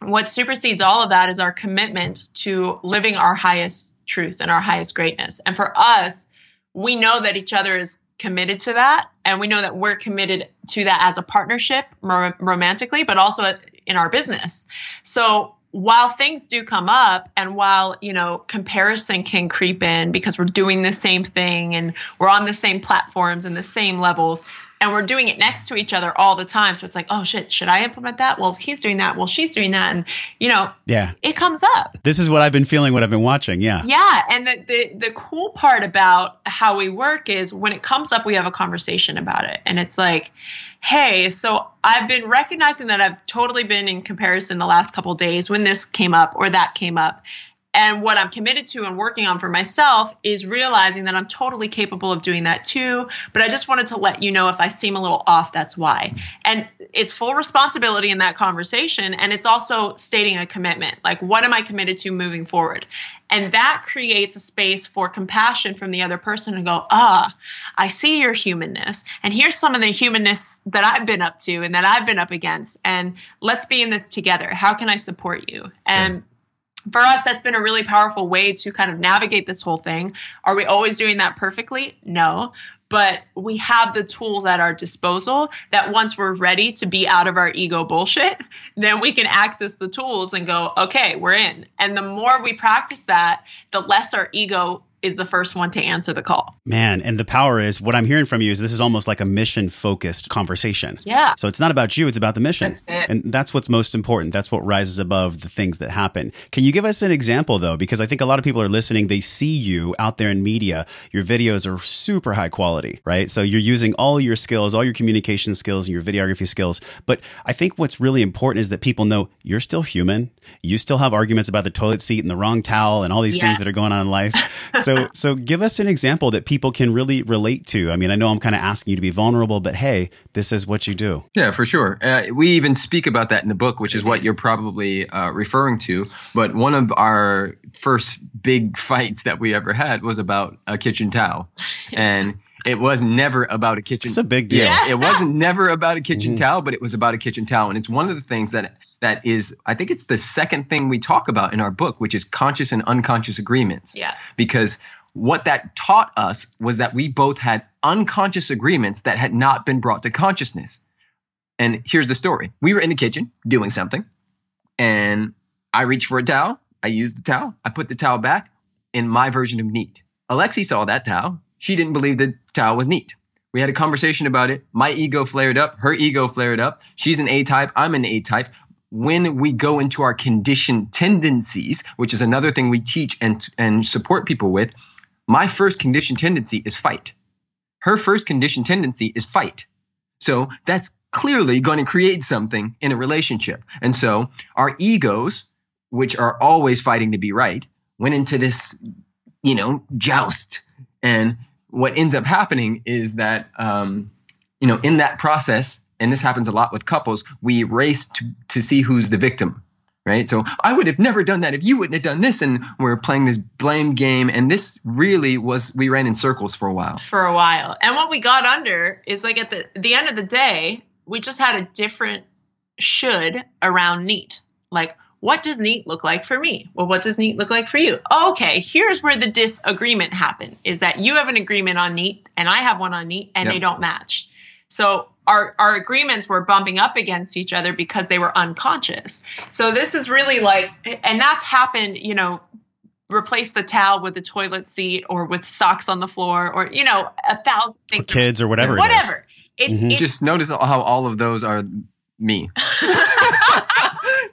what supersedes all of that is our commitment to living our highest truth and our highest greatness. And for us, we know that each other is committed to that and we know that we're committed to that as a partnership rom- romantically but also in our business. So while things do come up and while you know comparison can creep in because we're doing the same thing and we're on the same platforms and the same levels and we're doing it next to each other all the time. So it's like, oh shit, should I implement that? Well, he's doing that. Well, she's doing that, and you know, yeah, it comes up. This is what I've been feeling. What I've been watching. Yeah, yeah. And the the, the cool part about how we work is when it comes up, we have a conversation about it, and it's like, hey, so I've been recognizing that I've totally been in comparison the last couple days when this came up or that came up and what I'm committed to and working on for myself is realizing that I'm totally capable of doing that too. But I just wanted to let you know if I seem a little off, that's why. And it's full responsibility in that conversation. And it's also stating a commitment like, what am I committed to moving forward? And that creates a space for compassion from the other person to go, ah, I see your humanness. And here's some of the humanness that I've been up to and that I've been up against. And let's be in this together. How can I support you? And for us, that's been a really powerful way to kind of navigate this whole thing. Are we always doing that perfectly? No. But we have the tools at our disposal that once we're ready to be out of our ego bullshit, *laughs* then we can access the tools and go, okay, we're in. And the more we practice that, the less our ego is the first one to answer the call. Man, and the power is what I'm hearing from you is this is almost like a mission focused conversation. Yeah. So it's not about you, it's about the mission. That's and that's what's most important. That's what rises above the things that happen. Can you give us an example though? Because I think a lot of people are listening, they see you out there in media. Your videos are super high quality, right? So you're using all your skills, all your communication skills and your videography skills. But I think what's really important is that people know you're still human. You still have arguments about the toilet seat and the wrong towel and all these yes. things that are going on in life. *laughs* So so so give us an example that people can really relate to. I mean, I know I'm kind of asking you to be vulnerable, but hey, this is what you do. Yeah, for sure. Uh, we even speak about that in the book, which is what you're probably uh, referring to. But one of our first big *laughs* fights that we ever had was about a kitchen towel, and. It was never about a kitchen. Towel. It's a big deal. Yeah, it wasn't never about a kitchen mm-hmm. towel, but it was about a kitchen towel, and it's one of the things that that is i think it's the second thing we talk about in our book which is conscious and unconscious agreements yeah because what that taught us was that we both had unconscious agreements that had not been brought to consciousness. And here's the story we were in the kitchen doing something, and I reached for a towel. I used the towel. I put the towel back in my version of neat. Alexi saw that towel. She didn't believe the towel was neat. We had a conversation about it. My ego flared up. Her ego flared up. She's an A type. I'm an A type. When we go into our conditioned tendencies, which is another thing we teach and, and support people with, my first conditioned tendency is fight. Her first conditioned tendency is fight. So that's clearly going to create something in a relationship. And so our egos, which are always fighting to be right, went into this, you know, joust. And what ends up happening is that, um, you know, in that process, and this happens a lot with couples, we race to, to see who's the victim right? So I would have never done that if you wouldn't have done this. And we're playing this blame game. And this really was, we ran in circles for a while. For a while. And what we got under is like at the, the end of the day, we just had a different should around neat. Like, what does neat look like for me? Well, what does neat look like for you? Okay, here's where the disagreement happened is that you have an agreement on neat and I have one on neat and yep. they don't match. So our our agreements were bumping up against each other because they were unconscious. So this is really like and that's happened, you know, replace the towel with the toilet seat or with socks on the floor or you know, a thousand things. Or kids or whatever. Whatever. It's, mm-hmm. it's, just notice how all of those are me. *laughs*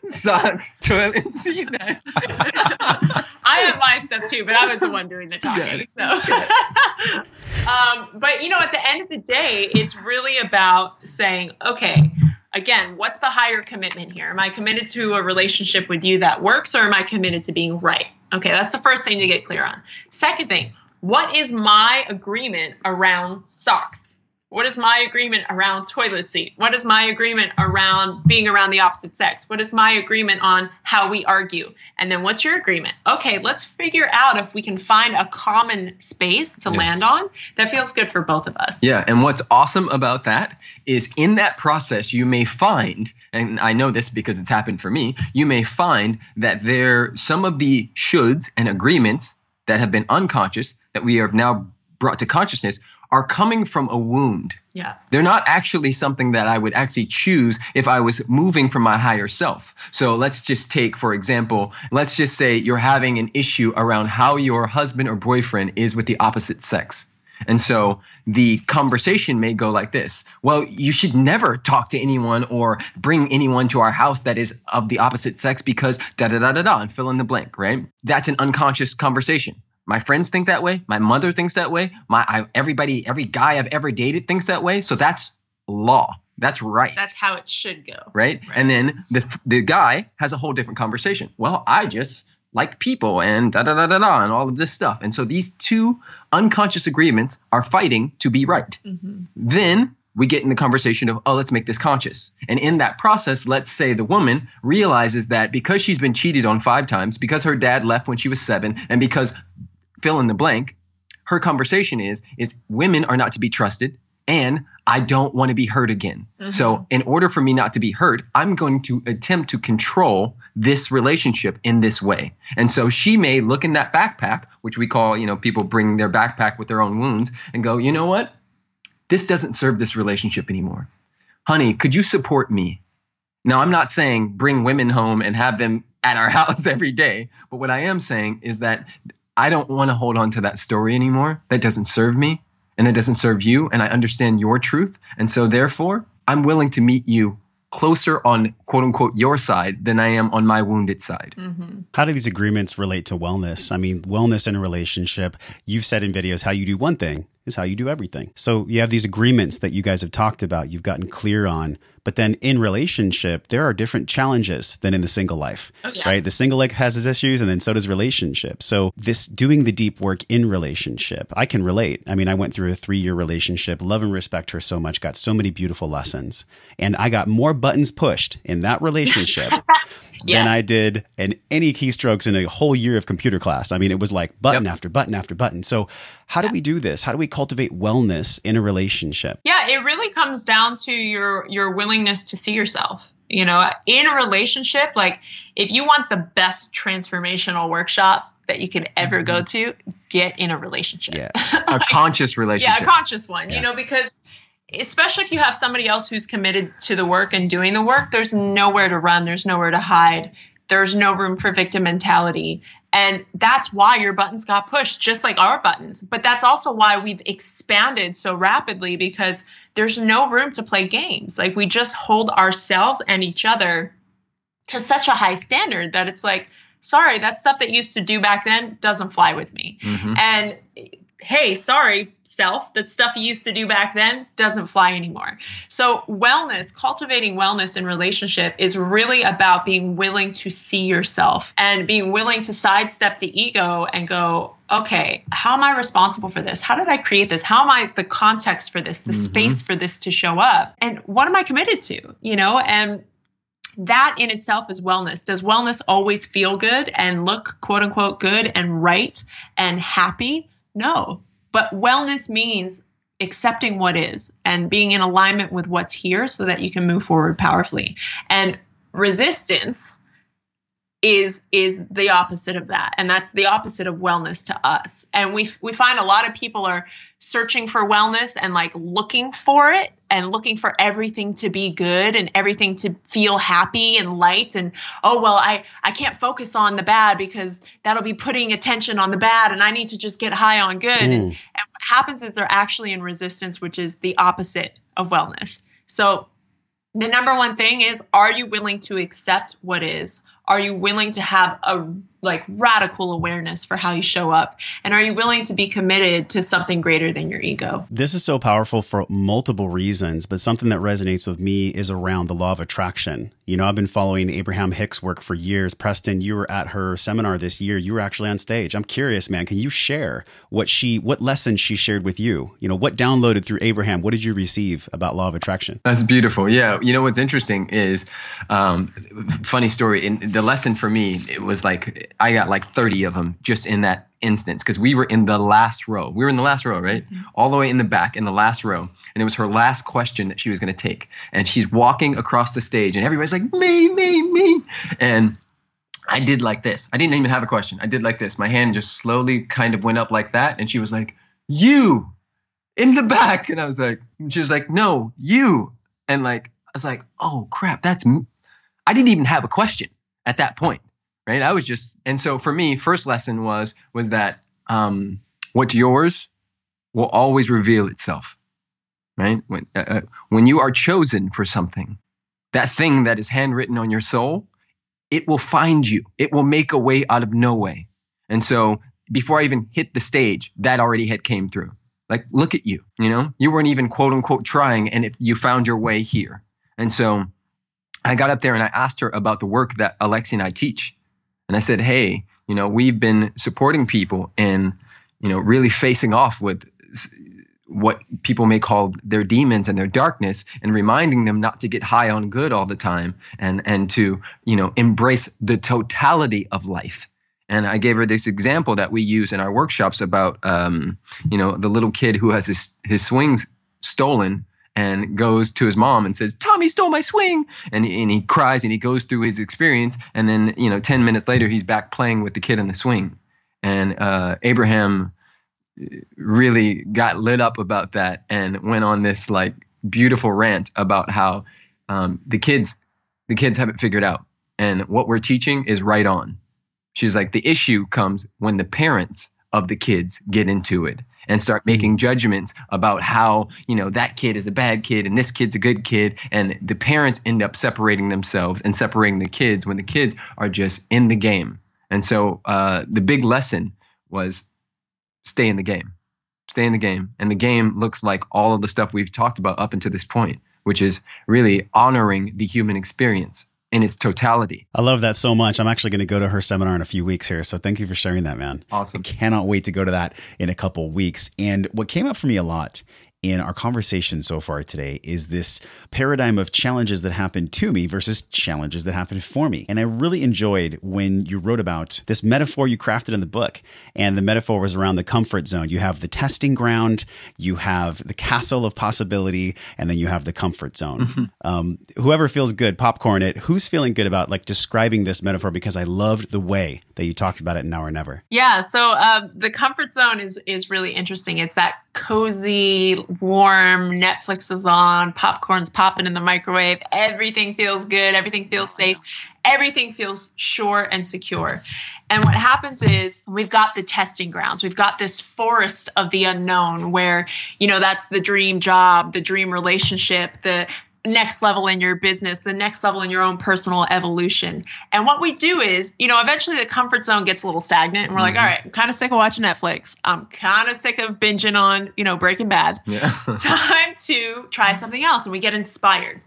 Socks, toilet seat. *laughs* I have my stuff too, but I was the one doing the talking. So, *laughs* um, but you know, at the end of the day, it's really about saying, okay, again, what's the higher commitment here? Am I committed to a relationship with you that works, or am I committed to being right? Okay, that's the first thing to get clear on. Second thing, what is my agreement around socks? What is my agreement around toilet seat? What is my agreement around being around the opposite sex? What is my agreement on how we argue? And then what's your agreement? Okay, let's figure out if we can find a common space to yes. land on that feels good for both of us. Yeah, and what's awesome about that is in that process, you may find, and I know this because it's happened for me, you may find that there some of the shoulds and agreements that have been unconscious that we have now brought to consciousness are coming from a wound. Yeah. They're not actually something that I would actually choose if I was moving from my higher self. So let's just take, for example, let's just say you're having an issue around how your husband or boyfriend is with the opposite sex. And so the conversation may go like this Well, you should never talk to anyone or bring anyone to our house that is of the opposite sex because da da da da da, and fill in the blank, right? That's an unconscious conversation. My friends think that way. My mother thinks that way. My I, everybody, every guy I've ever dated thinks that way. So that's law. That's right. That's how it should go. Right? right. And then the the guy has a whole different conversation. Well, I just like people and da da da da da and all of this stuff. And so these two unconscious agreements are fighting to be right. Mm-hmm. Then we get in the conversation of, oh, let's make this conscious. And in that process, let's say the woman realizes that because she's been cheated on five times, because her dad left when she was seven, and because fill in the blank, her conversation is is women are not to be trusted and I don't want to be hurt again. Mm-hmm. So, in order for me not to be hurt, I'm going to attempt to control this relationship in this way. And so she may look in that backpack, which we call, you know, people bring their backpack with their own wounds and go, "You know what? This doesn't serve this relationship anymore. Honey, could you support me?" Now, I'm not saying bring women home and have them at our *laughs* house every day, but what I am saying is that I don't want to hold on to that story anymore. That doesn't serve me and it doesn't serve you. And I understand your truth. And so, therefore, I'm willing to meet you closer on quote unquote your side than I am on my wounded side. Mm-hmm. How do these agreements relate to wellness? I mean, wellness in a relationship, you've said in videos how you do one thing is how you do everything. So you have these agreements that you guys have talked about, you've gotten clear on. But then in relationship, there are different challenges than in the single life, oh, yeah. right? The single life has its issues and then so does relationship. So this doing the deep work in relationship, I can relate. I mean, I went through a three year relationship, love and respect her so much, got so many beautiful lessons. And I got more buttons pushed in that relationship *laughs* yes. than I did in any keystrokes in a whole year of computer class. I mean, it was like button yep. after button after button. So, how do we do this? How do we cultivate wellness in a relationship? Yeah, it really comes down to your your willingness to see yourself. You know, in a relationship, like if you want the best transformational workshop, that you could ever go mm-hmm. to, get in a relationship. Yeah. *laughs* a conscious relationship. yeah, a conscious one, Yeah. you know, because especially if you have somebody else who's committed to the work and doing the work, there's nowhere to run, there's nowhere to hide, there's no room for victim mentality. And that's why your buttons got pushed, just like our buttons. But that's also why we've expanded so rapidly because there's no room to play games. Like we just hold ourselves and each other to such a high standard that it's like, sorry, that stuff that used to do back then doesn't fly with me. Mhm. And hey, sorry, self, that stuff you used to do back then doesn't fly anymore. So, wellness, cultivating wellness in relationship is really about being willing to see yourself and being willing to sidestep the ego and go, okay, how am I responsible for this? How did I create this? How am I the context for this, the mm-hmm. space for this to show up? And what am I committed to? You know, and that in itself is wellness. Does wellness always feel good and look quote unquote good and right and happy? No. But wellness means accepting what is and being in alignment with what's here so that you can move forward powerfully. And resistance is is the opposite of that. And that's the opposite of wellness to us. And we we find a lot of people are searching for wellness and like looking for it and looking for everything to be good and everything to feel happy and light. And oh well i i can't focus on the bad because that'll be putting attention on the bad and i need to just get high on good. And, mm. and what happens is they're actually in resistance which is the opposite of wellness. So the number one thing is are you willing to accept what is are you willing to have a like radical awareness for how you show up and are you willing to be committed to something greater than your ego This is so powerful for multiple reasons, but something that resonates with me is around the law of attraction. You know, I've been following Abraham Hicks' work for years. Preston, you were at her seminar this year. You were actually on stage. I'm curious, man. Can you share what she, what lessons she shared with you? You know, what downloaded through Abraham? What did you receive about law of attraction? That's beautiful. Yeah. You know what's interesting is, um, funny story. In the lesson for me, it was like I got like 30 of them just in that instance because we were in the last row. We were in the last row, right? Mm-hmm. All the way in the back in the last row, and it was her last question that she was going to take. And she's walking across the stage, and everybody's like, "Me, me, me," and I did like this. I didn't even have a question. I did like this. My hand just slowly kind of went up like that, and she was like, "You." In the back, and I was like, she was like, no, you, and like I was like, oh crap, that's. m- I didn't even have a question at that point, right? I was just, and so for me, first lesson was was that um, what's yours will always reveal itself, right? When uh, uh, when you are chosen for something, that thing that is handwritten on your soul, it will find you. It will make a way out of no way. And so before I even hit the stage, that already had came through. Like, look at you, you know, you weren't even quote unquote trying, and if you found your way here. And so I got up there and I asked her about the work that Alexi and I teach. And I said, hey, you know, we've been supporting people and, you know, really facing off with what people may call their demons and their darkness and reminding them not to get high on good all the time and and to, you know, embrace the totality of life. And I gave her this example that we use in our workshops about, um, you know, the little kid who has his, his swings stolen and goes to his mom and says, Tommy stole my swing. And he, and he cries and he goes through his experience. And then, you know, 10 minutes later, he's back playing with the kid on the swing. And uh, Abraham really got lit up about that and went on this like beautiful rant about how um, the kids the kids haven't figured out and what we're teaching is right on she's like the issue comes when the parents of the kids get into it and start making judgments about how you know that kid is a bad kid and this kid's a good kid. And the parents end up separating themselves and separating the kids when the kids are just in the game. And so uh, the big lesson was stay in the game stay in the game. And the game looks like all of the stuff we've talked about up until this point which is really honoring the human experience in its totality I love that so much. I'm actually going to go to her seminar in a few weeks here. So thank you for sharing that, man. Awesome. I cannot wait to go to that in a couple weeks. And what came up for me a lot in our conversation so far today is this paradigm of challenges that happen to me versus challenges that happen for me. And I really enjoyed when you wrote about this metaphor you crafted in the book. And the metaphor was around the comfort zone. You have the testing ground, you have the castle of possibility, and then you have the comfort zone. Mm-hmm. Um, whoever feels good, popcorn it. Who's feeling good about like describing this metaphor? Because I loved the way that you talked about it in Now or Never. Yeah. So uh, the comfort zone is is really interesting. It's that cozy, warm, Netflix is on, popcorn's popping in the microwave, everything feels good, everything feels safe, everything feels sure and secure. And what happens is we've got the testing grounds. We've got this forest of the unknown where, you know, that's the dream job, the dream relationship, the next level in your business, the next level in your own personal evolution. And what we do is, you know, eventually the comfort zone gets a little stagnant and we're mm-hmm. like, all right, I'm kind of sick of watching Netflix. I'm kind of sick of binging on, you know, Breaking Bad. Yeah. *laughs* *laughs* Time to try something else. And we get inspired.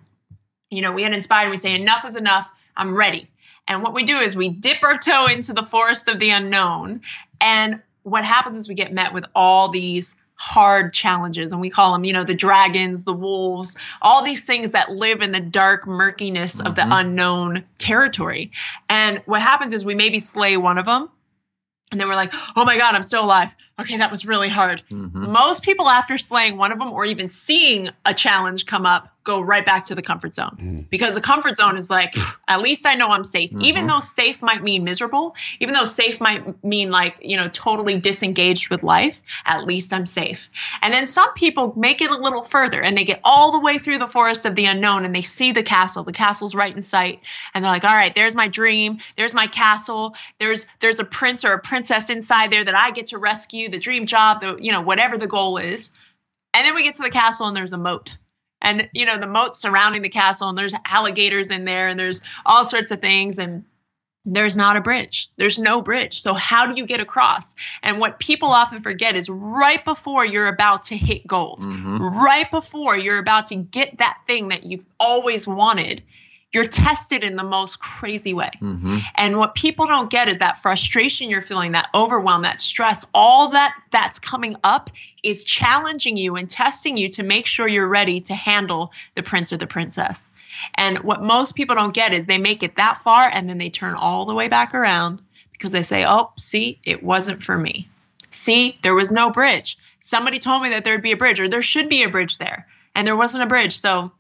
You know, we get inspired and we say, enough is enough. I'm ready. And what we do is we dip our toe into the forest of the unknown. And what happens is we get met with all these hard challenges and we call them you know the dragons the wolves all these things that live in the dark murkiness mm-hmm. of the mm-hmm. unknown territory and what happens is we maybe slay one of them and then we're like oh my god i'm still alive okay that was really hard. Mm-hmm. most people after slaying one of them or even seeing a challenge come up go right back to the comfort zone. Mm. because the comfort zone is like *laughs* at least i know i'm safe. Mm-hmm. even though safe might mean miserable even though safe might mean like you know totally disengaged with life at least i'm safe. And then some people make it a little further and they get all the way through the forest of the unknown and they see the castle. The castle's right in sight and they're like all right there's my dream. There's my castle. There's there's a prince or a princess inside there that i get to rescue the dream job the you know whatever the goal is and then we get to the castle and there's a moat and you know the moat surrounding the castle and there's alligators in there and there's all sorts of things and there's not a bridge. There's no bridge. So, how do you get across? And what people often forget is right before you're about to hit gold, mm-hmm. right before you're about to get that thing that you've always wanted, you're tested in the most crazy way. Mm-hmm. And what people don't get is that frustration you're feeling, that overwhelm, that stress, all that that's coming up is challenging you and testing you to make sure you're ready to handle the prince or the princess. And what most people don't get is they make it that far and then they turn all the way back around because they say, "Oh, see, it wasn't for me. See, there was no bridge. Somebody told me that there'd be a bridge or there should be a bridge there, and there wasn't a bridge." So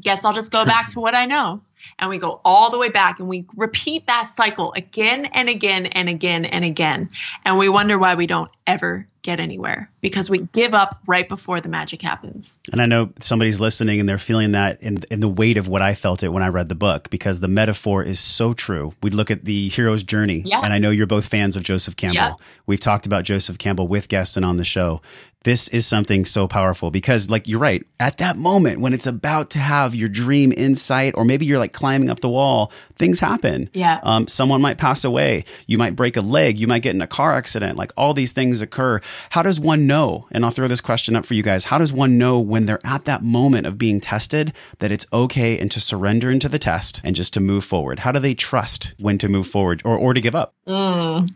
guess I'll just go back to what I know. And we go all the way back and we repeat that cycle again and again and again and again. And we wonder why we don't ever get anywhere because we give up right before the magic happens. And I know somebody's listening and they're feeling that in, in the weight of what I felt it when I read the book because the metaphor is so true. We look at the hero's journey. Yeah. And I know you're both fans of Joseph Campbell. Yeah. We've talked about Joseph Campbell with guests and on the show this is something so powerful because like you're right at that moment when it's about to have your dream insight or maybe you're like climbing up the wall things happen yeah um, someone might pass away you might break a leg you might get in a car accident like all these things occur how does one know and i'll throw this question up for you guys how does one know when they're at that moment of being tested that it's okay and to surrender into the test and just to move forward how do they trust when to move forward or, or to give up mm.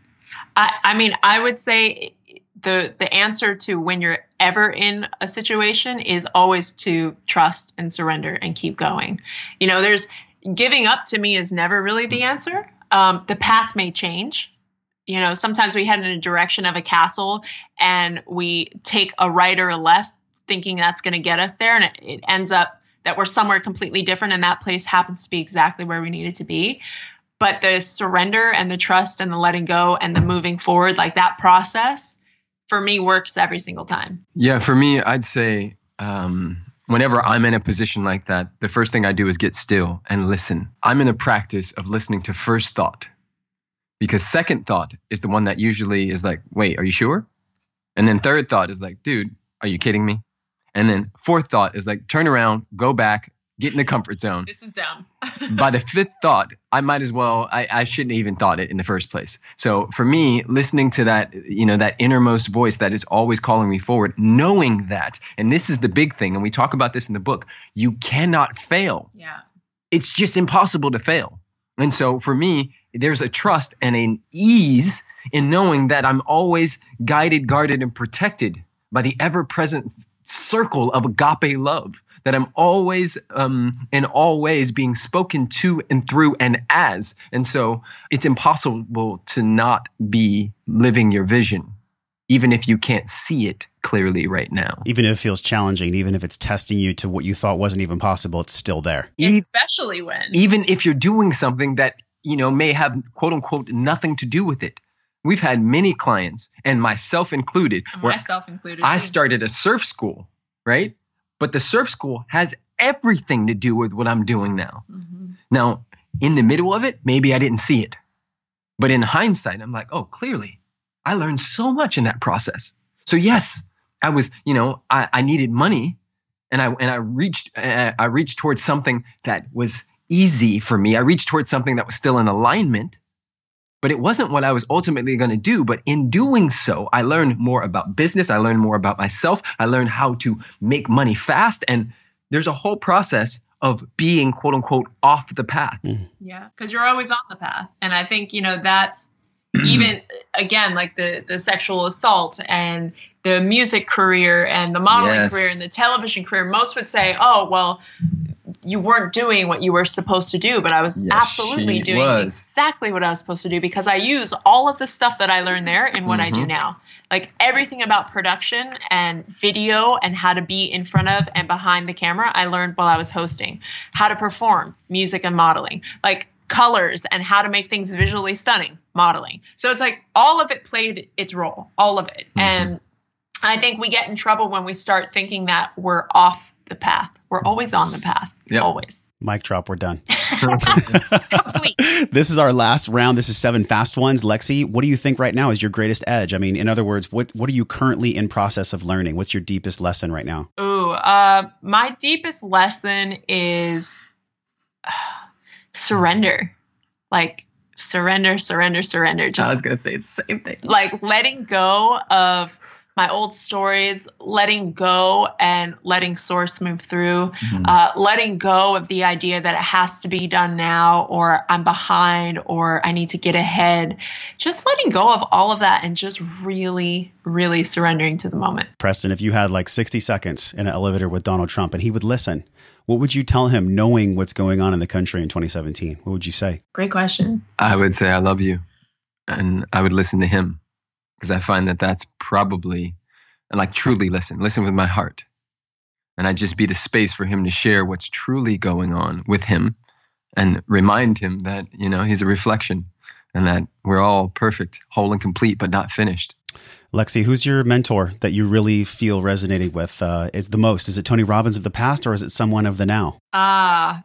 I, I mean i would say the the answer to when you're ever in a situation is always to trust and surrender and keep going. You know, there's giving up to me is never really the answer. Um, the path may change. You know, sometimes we head in a direction of a castle and we take a right or a left, thinking that's going to get us there, and it, it ends up that we're somewhere completely different, and that place happens to be exactly where we needed to be but the surrender and the trust and the letting go and the moving forward like that process for me works every single time. Yeah, for me, I'd say um, whenever I'm in a position like that, the first thing I do is get still and listen. I'm in a practice of listening to first thought because second thought is the one that usually is like, wait, are you sure? And then third thought is like, dude, are you kidding me? And then fourth thought is like, turn around, go back, get in the comfort zone. This is dumb. *laughs* By the fifth thought, I might as well, I, I shouldn't have even thought it in the first place. So for me, listening to that, you know, that innermost voice that is always calling me forward, knowing that, and this is the big thing, and we talk about this in the book, you cannot fail. Yeah. It's just impossible to fail. And so for me, there's a trust and an ease in knowing that I'm always guided, guarded, and protected by the ever present circle of agape love that I'm always um, and always being spoken to and through and as. And so it's impossible to not be living your vision, even if you can't see it clearly right now. Even if it feels challenging, even if it's testing you to what you thought wasn't even possible, it's still there. Especially when. Even if you're doing something that, you know, may have quote unquote nothing to do with it. We've had many clients, and myself included, Myself included. I started a surf school, right? But the surf school has everything to do with what I'm doing now. Mhm. Now, in the middle of it, maybe I didn't see it. But in hindsight, I'm like, oh, clearly, I learned so much in that process. So yes, I was, you know, I, I needed money, and I and I reached I reached towards something that was easy for me. I reached towards something that was still in alignment, but it wasn't what I was ultimately going to do. But in doing so, I learned more about business. I learned more about myself. I learned how to make money fast, and there's a whole process of being quote unquote off the path. Mm-hmm. Yeah, because you're always on the path, and I think you know that's *clears throat* even again like the the sexual assault and the music career and the modeling Yes. career and the television career. Most would say, "Oh, well." You weren't doing what you were supposed to do, but I was Yes, absolutely doing was. exactly what I was supposed to do because I use all of the stuff that I learned there in what I do Mm-hmm. now. Like everything about production and video and how to be in front of and behind the camera, I learned while I was hosting. How to perform, music and modeling. Like colors and how to make things visually stunning, modeling. So it's like all of it played its role, all of it. Mm-hmm. And I think we get in trouble when we start thinking that we're off the path. We're always on the path. Yep. Always. Mic drop, we're done. *laughs* This is our last round. This is seven fast ones. Lexi, what do you think right now is your greatest edge? I mean, in other words, what what are you currently in process of learning? What's your deepest lesson right now? Ooh, uh, my deepest lesson is uh, surrender. Like surrender, surrender, surrender. Just I was gonna say the same thing. like letting go of my old stories, letting go and letting source move through, uh, letting go of the idea that it has to be done now or I'm behind or I need to get ahead. Just letting go of all of that and just really, really surrendering to the moment. Preston, if you had like 60 seconds in an elevator with Donald Trump and he would listen, what would you tell him knowing what's going on in the country in 2017? What would you say? Great question. I would say I love you, and I would listen to him because I find that that's probably and like truly listen, listen with my heart, and I'd just be the space for him to share what's truly going on with him, and remind him that you know he's a reflection, and that we're all perfect, whole and complete, but not finished. Lexi, who's your mentor that you really feel resonating with uh, is the most? Is it Tony Robbins of the past or is it someone of the now? Uh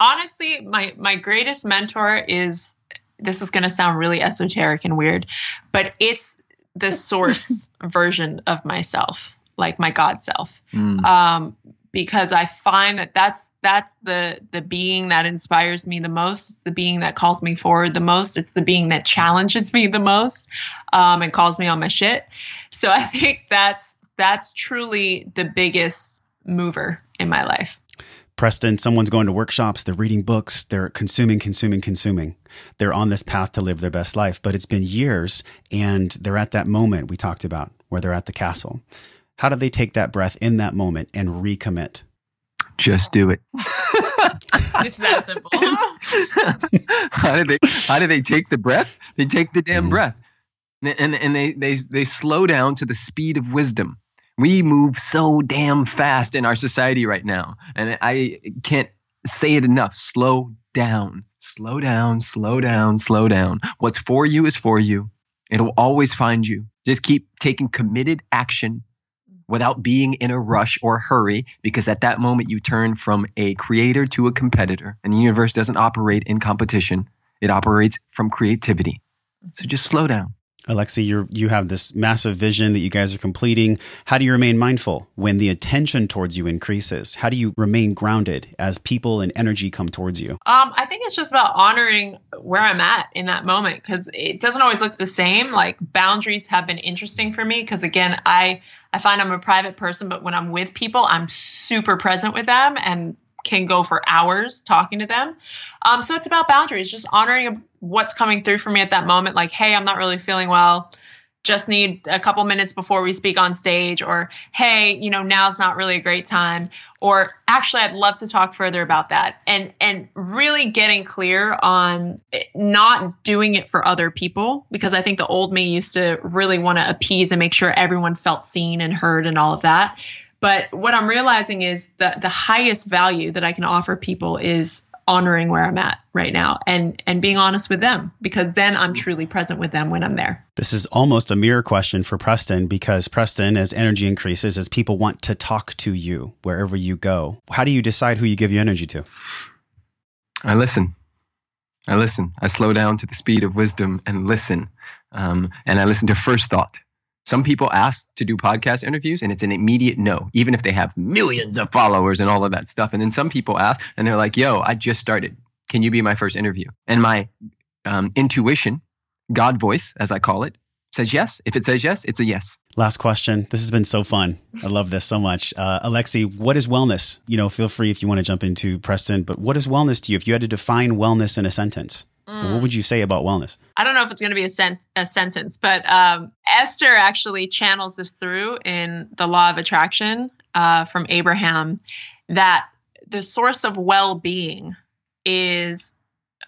honestly, my my greatest mentor is this is going to sound really esoteric and weird, but it's the source *laughs* version of myself, like my God self. Mm. Um because I find that that's that's the the being that inspires me the most. It's the being that calls me forward the most. It's the being that challenges me the most, um, and calls me on my shit. So I think that's that's truly the biggest mover in my life. Preston, someone's going to workshops, they're reading books, they're consuming, consuming, consuming. They're on this path to live their best life, but it's been years and they're at that moment we talked about where they're at the castle. How do they take that breath in that moment and recommit? Just do it. It's that simple. *laughs* how do they how do they take the breath? They take the damn Mhm. breath. And, and and they they they slow down to the speed of wisdom. We move so damn fast in our society right now. And I can't say it enough. Slow down. Slow down, slow down, slow down. What's for you is for you. It'll always find you. Just keep taking committed action without being in a rush or hurry because at that moment you turn from a creator to a competitor and the universe doesn't operate in competition it operates from creativity so just slow down Alexi, you you have this massive vision that you guys are completing. How do you remain mindful when the attention towards you increases? How do you remain grounded as people and energy come towards you? Um, I think it's just about honoring where I'm at in that moment because it doesn't always look the same. Like boundaries have been interesting for me because again, I I find I'm a private person, but when I'm with people, I'm super present with them and can go for hours talking to them. Um, so it's about boundaries, just honoring what's coming through for me at that moment. Like, hey, I'm not really feeling well. just need a couple minutes before we speak on stage or hey you know now's not really a great time or actually i'd love to talk further about that and and really getting clear on not doing it for other people because i think the old me used to really want to appease and make sure everyone felt seen and heard and all of that but what i'm realizing is that the highest value that i can offer people is honoring where I'm at right now and and being honest with them because then I'm truly present with them when I'm there. This is almost a mirror question for Preston because Preston as energy increases as people want to talk to you wherever you go. How do you decide who you give your energy to? I listen. I listen. I slow down to the speed of wisdom and listen. Um, and I listen to first thought. Some people ask to do podcast interviews and it's an immediate no, even if they have millions of followers and all of that stuff. And then some people ask and they're like, yo, I just started. Can you be my first interview? And my um, intuition, God voice, as I call it, says yes. If it says yes, it's a yes. Last question. This has been so fun. I love this so much. Uh, Alexi, what is wellness? You know, feel free if you want to jump into Preston, but what is wellness to you? If you had to define wellness in a sentence? Mm. What would you say about wellness? I don't know if it's going to be a, sent- a sentence, but um, Esther actually channels this through in the law of attraction uh, from Abraham that the source of well being is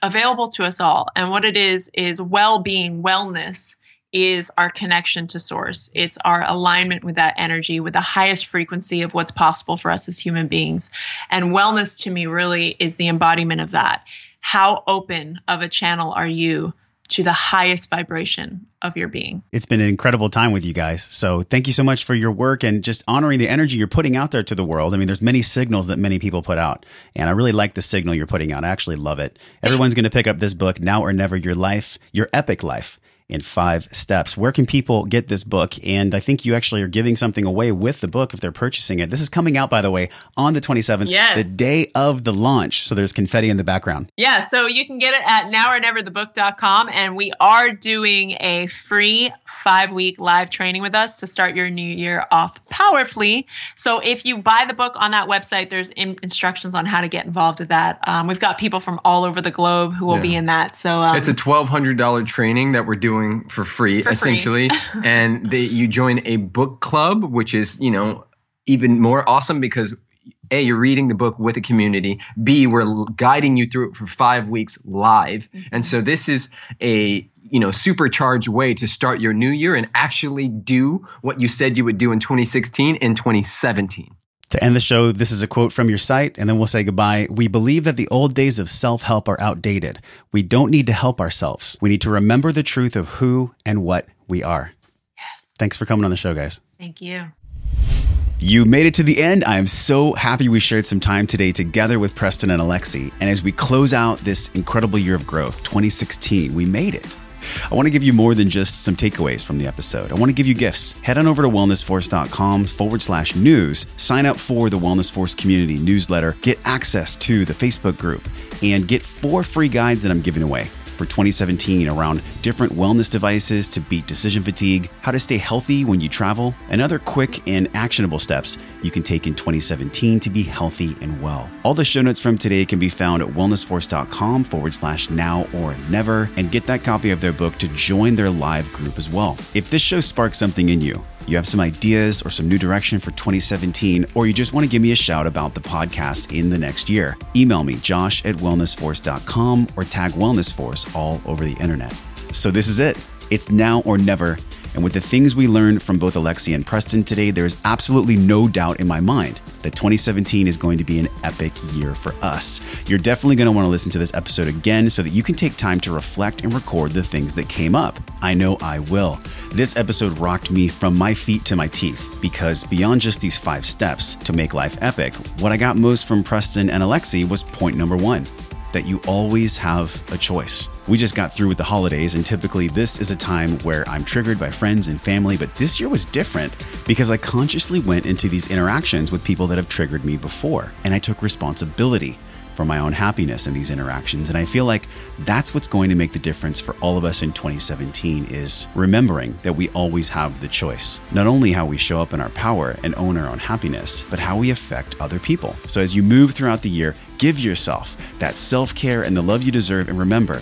available to us all. And what it is, is well being, wellness is our connection to source. It's our alignment with that energy, with the highest frequency of what's possible for us as human beings. And wellness to me really is the embodiment of that how open of a channel are you to the highest vibration of your being. It's been an incredible time with you guys. So thank you so much for your work and just honoring the energy you're putting out there to the world. I mean, there's many signals that many people put out, and I really like the signal you're putting out. I actually love it. Everyone's going to pick up this book, Now or Never Your Life, Your Epic Life in five steps. Where can people get this book? And I think you actually are giving something away with the book if they're purchasing it. This is coming out, by the way, on the 27th, yes. the day of the launch. So there's confetti in the background. Yeah. So you can get it at noworneverthebook.com. And we are doing a free five week live training with us to start your new year off powerfully. So if you buy the book on that website, there's in- instructions on how to get involved with that. Um, we've got people from all over the globe who will yeah. be in that. So um, it's a $1,200 training that we're doing doing for free, for essentially. Free. *laughs* and they, you join a book club, which is, you know, even more awesome because a you're reading the book with a community b we're guiding you through it for five weeks live mm-hmm. and so this is a you know supercharged way to start your new year and actually do what you said you would do in 2016 in 2017 to end the show, this is a quote from your site, and then we'll say goodbye. We believe that the old days of self help are outdated. We don't need to help ourselves. We need to remember the truth of who and what we are. Yes. Thanks for coming on the show, guys. Thank you. You made it to the end. I am so happy we shared some time today together with Preston and Alexi. And as we close out this incredible year of growth, 2016, we made it. I want to give you more than just some takeaways from the episode. I want to give you gifts. Head on over to wellnessforce.com forward slash news, sign up for the Wellness Force community newsletter, get access to the Facebook group, and get four free guides that I'm giving away for 2017 around different wellness devices to beat decision fatigue, how to stay healthy when you travel, and other quick and actionable steps you can take in 2017 to be healthy and well. All the show notes from today can be found at wellnessforce.com forward slash now or never and get that copy of their book to join their live group as well. If this show sparks something in you, you have some ideas or some new direction for 2017, or you just want to give me a shout about the podcast in the next year, email me, josh at wellnessforce.com or tag Wellness Force all over the internet. So this is it. It's now or never. And with the things we learned from both Alexi and Preston today, there's absolutely no doubt in my mind that 2017 is going to be an epic year for us. You're definitely going to want to listen to this episode again so that you can take time to reflect and record the things that came up. I know I will. This episode rocked me from my feet to my teeth because beyond just these five steps to make life epic, what I got most from Preston and Alexi was point number one that you always have a choice. We just got through with the holidays, and typically this is a time where I'm triggered by friends and family, but this year was different because I consciously went into these interactions with people that have triggered me before, and I took responsibility for my own happiness in these interactions. And I feel like that's what's going to make the difference for all of us in 2017 is remembering that we always have the choice. Not only how we show up in our power and own our own happiness, but how we affect other people. So as you move throughout the year, give yourself that self care and the love you deserve. And remember,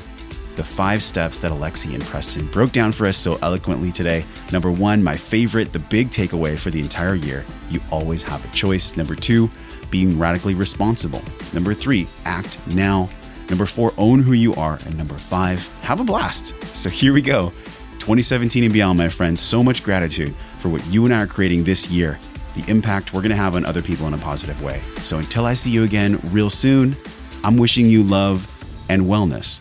the five steps that Alexi and Preston broke down for us so eloquently today. Number one, my favorite, the big takeaway for the entire year you always have a choice. Number two, being radically responsible. Number three, act now. Number four, own who you are. And number five, have a blast. So here we go. 2017 and beyond, my friends. So much gratitude for what you and I are creating this year, the impact we're going to have on other people in a positive way. So until I see you again real soon, I'm wishing you love and wellness.